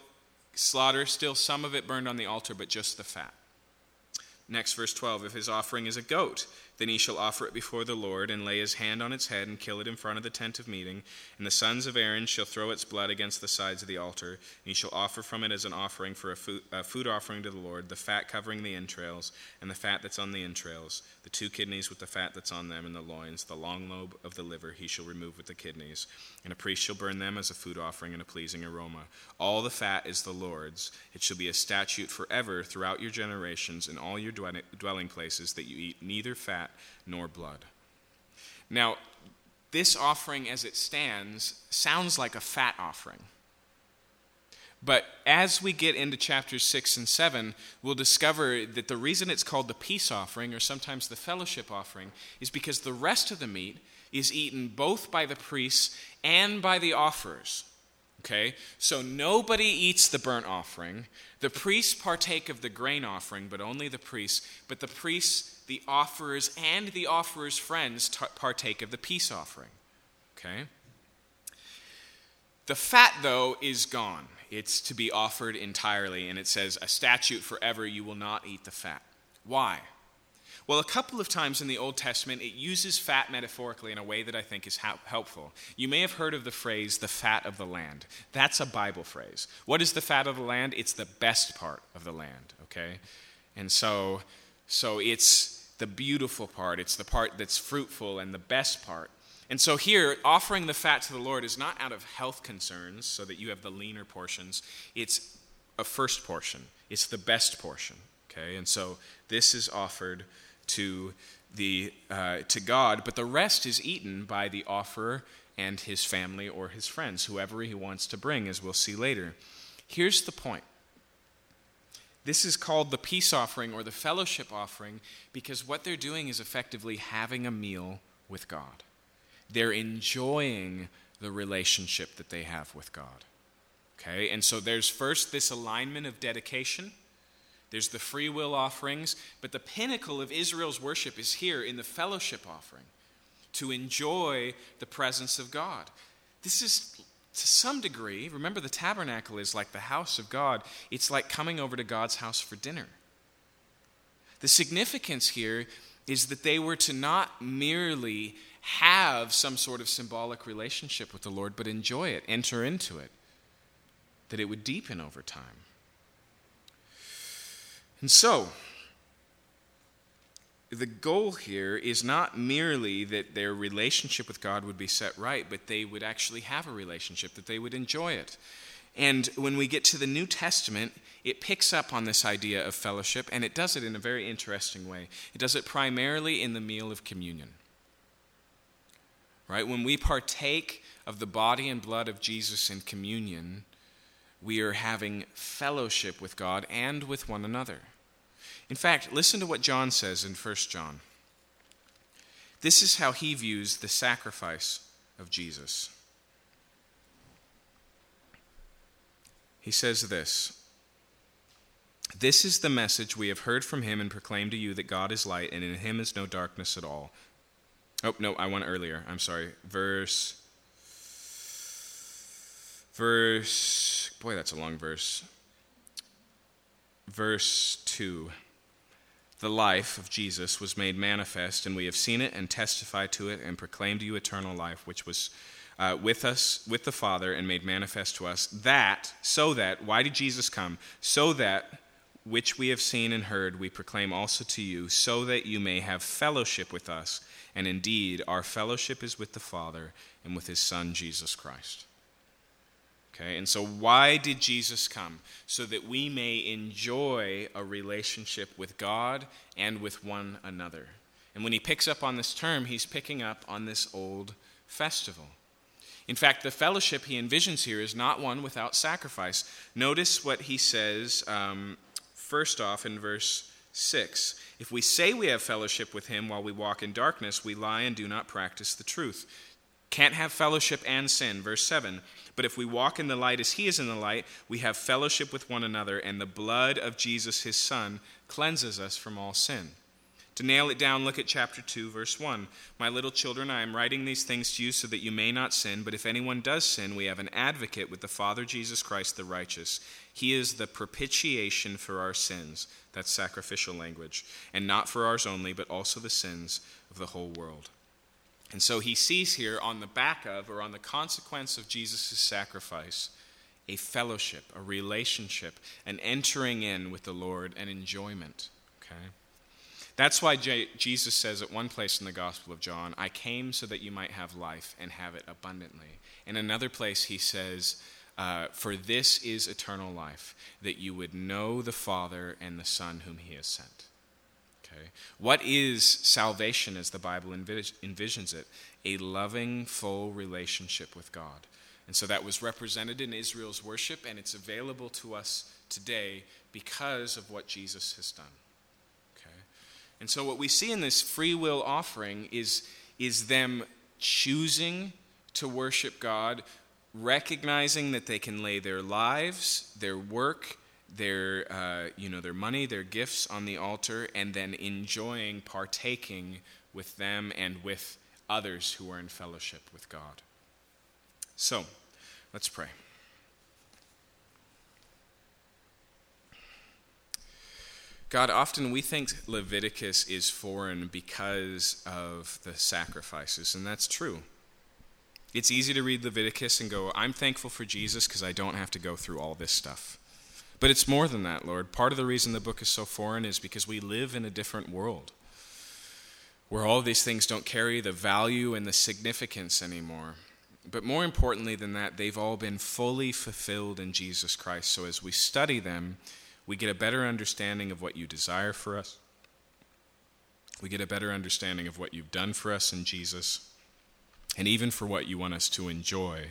slaughter, still some of it burned on the altar, but just the fat. Next, verse 12 If his offering is a goat, then he shall offer it before the Lord, and lay his hand on its head, and kill it in front of the tent of meeting. And the sons of Aaron shall throw its blood against the sides of the altar. And he shall offer from it as an offering for a food, a food offering to the Lord, the fat covering the entrails, and the fat that's on the entrails, the two kidneys with the fat that's on them, and the loins, the long lobe of the liver he shall remove with the kidneys. And a priest shall burn them as a food offering and a pleasing aroma. All the fat is the Lord's. It shall be a statute forever throughout your generations in all your dwelling places that you eat neither fat nor blood. Now, this offering as it stands sounds like a fat offering. But as we get into chapters 6 and 7, we'll discover that the reason it's called the peace offering or sometimes the fellowship offering is because the rest of the meat is eaten both by the priests and by the offerers. Okay? So nobody eats the burnt offering. The priests partake of the grain offering, but only the priests. But the priests the offerers and the offerer's friends t- partake of the peace offering. Okay? The fat, though, is gone. It's to be offered entirely, and it says, A statute forever, you will not eat the fat. Why? Well, a couple of times in the Old Testament, it uses fat metaphorically in a way that I think is helpful. You may have heard of the phrase, the fat of the land. That's a Bible phrase. What is the fat of the land? It's the best part of the land, okay? And so, so it's the beautiful part, it's the part that's fruitful and the best part. And so here, offering the fat to the Lord is not out of health concerns so that you have the leaner portions. It's a first portion, it's the best portion. Okay? And so this is offered to, the, uh, to God, but the rest is eaten by the offerer and his family or his friends, whoever he wants to bring, as we'll see later. Here's the point this is called the peace offering or the fellowship offering because what they're doing is effectively having a meal with God. They're enjoying the relationship that they have with God. Okay, and so there's first this alignment of dedication. There's the free will offerings, but the pinnacle of Israel's worship is here in the fellowship offering to enjoy the presence of God. This is to some degree, remember the tabernacle is like the house of God. It's like coming over to God's house for dinner. The significance here is that they were to not merely have some sort of symbolic relationship with the Lord, but enjoy it, enter into it, that it would deepen over time. And so, the goal here is not merely that their relationship with God would be set right, but they would actually have a relationship, that they would enjoy it. And when we get to the New Testament, it picks up on this idea of fellowship, and it does it in a very interesting way. It does it primarily in the meal of communion. Right? When we partake of the body and blood of Jesus in communion, we are having fellowship with God and with one another. In fact, listen to what John says in 1 John. This is how he views the sacrifice of Jesus. He says this This is the message we have heard from him and proclaimed to you that God is light and in him is no darkness at all. Oh, no, I went earlier. I'm sorry. Verse. Verse. Boy, that's a long verse. Verse 2 the life of Jesus was made manifest, and we have seen it and testify to it and proclaim to you eternal life, which was uh, with us, with the Father, and made manifest to us. That, so that, why did Jesus come? So that which we have seen and heard, we proclaim also to you, so that you may have fellowship with us. And indeed, our fellowship is with the Father and with his Son, Jesus Christ. Okay, and so why did Jesus come? So that we may enjoy a relationship with God and with one another. And when he picks up on this term, he's picking up on this old festival. In fact, the fellowship he envisions here is not one without sacrifice. Notice what he says um, first off in verse 6. If we say we have fellowship with him while we walk in darkness, we lie and do not practice the truth. Can't have fellowship and sin. Verse 7 But if we walk in the light as he is in the light, we have fellowship with one another, and the blood of Jesus, his son, cleanses us from all sin. To nail it down, look at chapter 2, verse 1. My little children, I am writing these things to you so that you may not sin, but if anyone does sin, we have an advocate with the Father Jesus Christ the righteous. He is the propitiation for our sins. That's sacrificial language. And not for ours only, but also the sins of the whole world. And so he sees here on the back of, or on the consequence of Jesus' sacrifice, a fellowship, a relationship, an entering in with the Lord, an enjoyment. Okay? That's why J- Jesus says at one place in the Gospel of John, I came so that you might have life and have it abundantly. In another place, he says, uh, For this is eternal life, that you would know the Father and the Son whom he has sent. Okay? What is salvation as the Bible envisions it? A loving, full relationship with God. And so that was represented in Israel's worship, and it's available to us today because of what Jesus has done. Okay? And so what we see in this free will offering is, is them choosing to worship God, recognizing that they can lay their lives, their work, their, uh, you know, their money, their gifts on the altar, and then enjoying partaking with them and with others who are in fellowship with God. So, let's pray. God, often we think Leviticus is foreign because of the sacrifices, and that's true. It's easy to read Leviticus and go, I'm thankful for Jesus because I don't have to go through all this stuff. But it's more than that, Lord. Part of the reason the book is so foreign is because we live in a different world where all these things don't carry the value and the significance anymore. But more importantly than that, they've all been fully fulfilled in Jesus Christ. So as we study them, we get a better understanding of what you desire for us. We get a better understanding of what you've done for us in Jesus, and even for what you want us to enjoy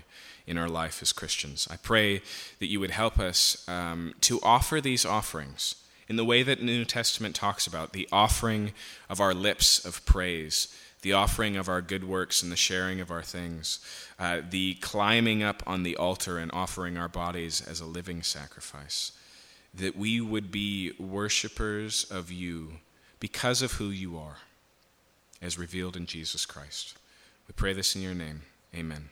in our life as Christians. I pray that you would help us um, to offer these offerings in the way that the New Testament talks about the offering of our lips of praise, the offering of our good works and the sharing of our things, uh, the climbing up on the altar and offering our bodies as a living sacrifice. That we would be worshipers of you because of who you are, as revealed in Jesus Christ. We pray this in your name. Amen.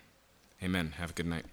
Amen. Have a good night.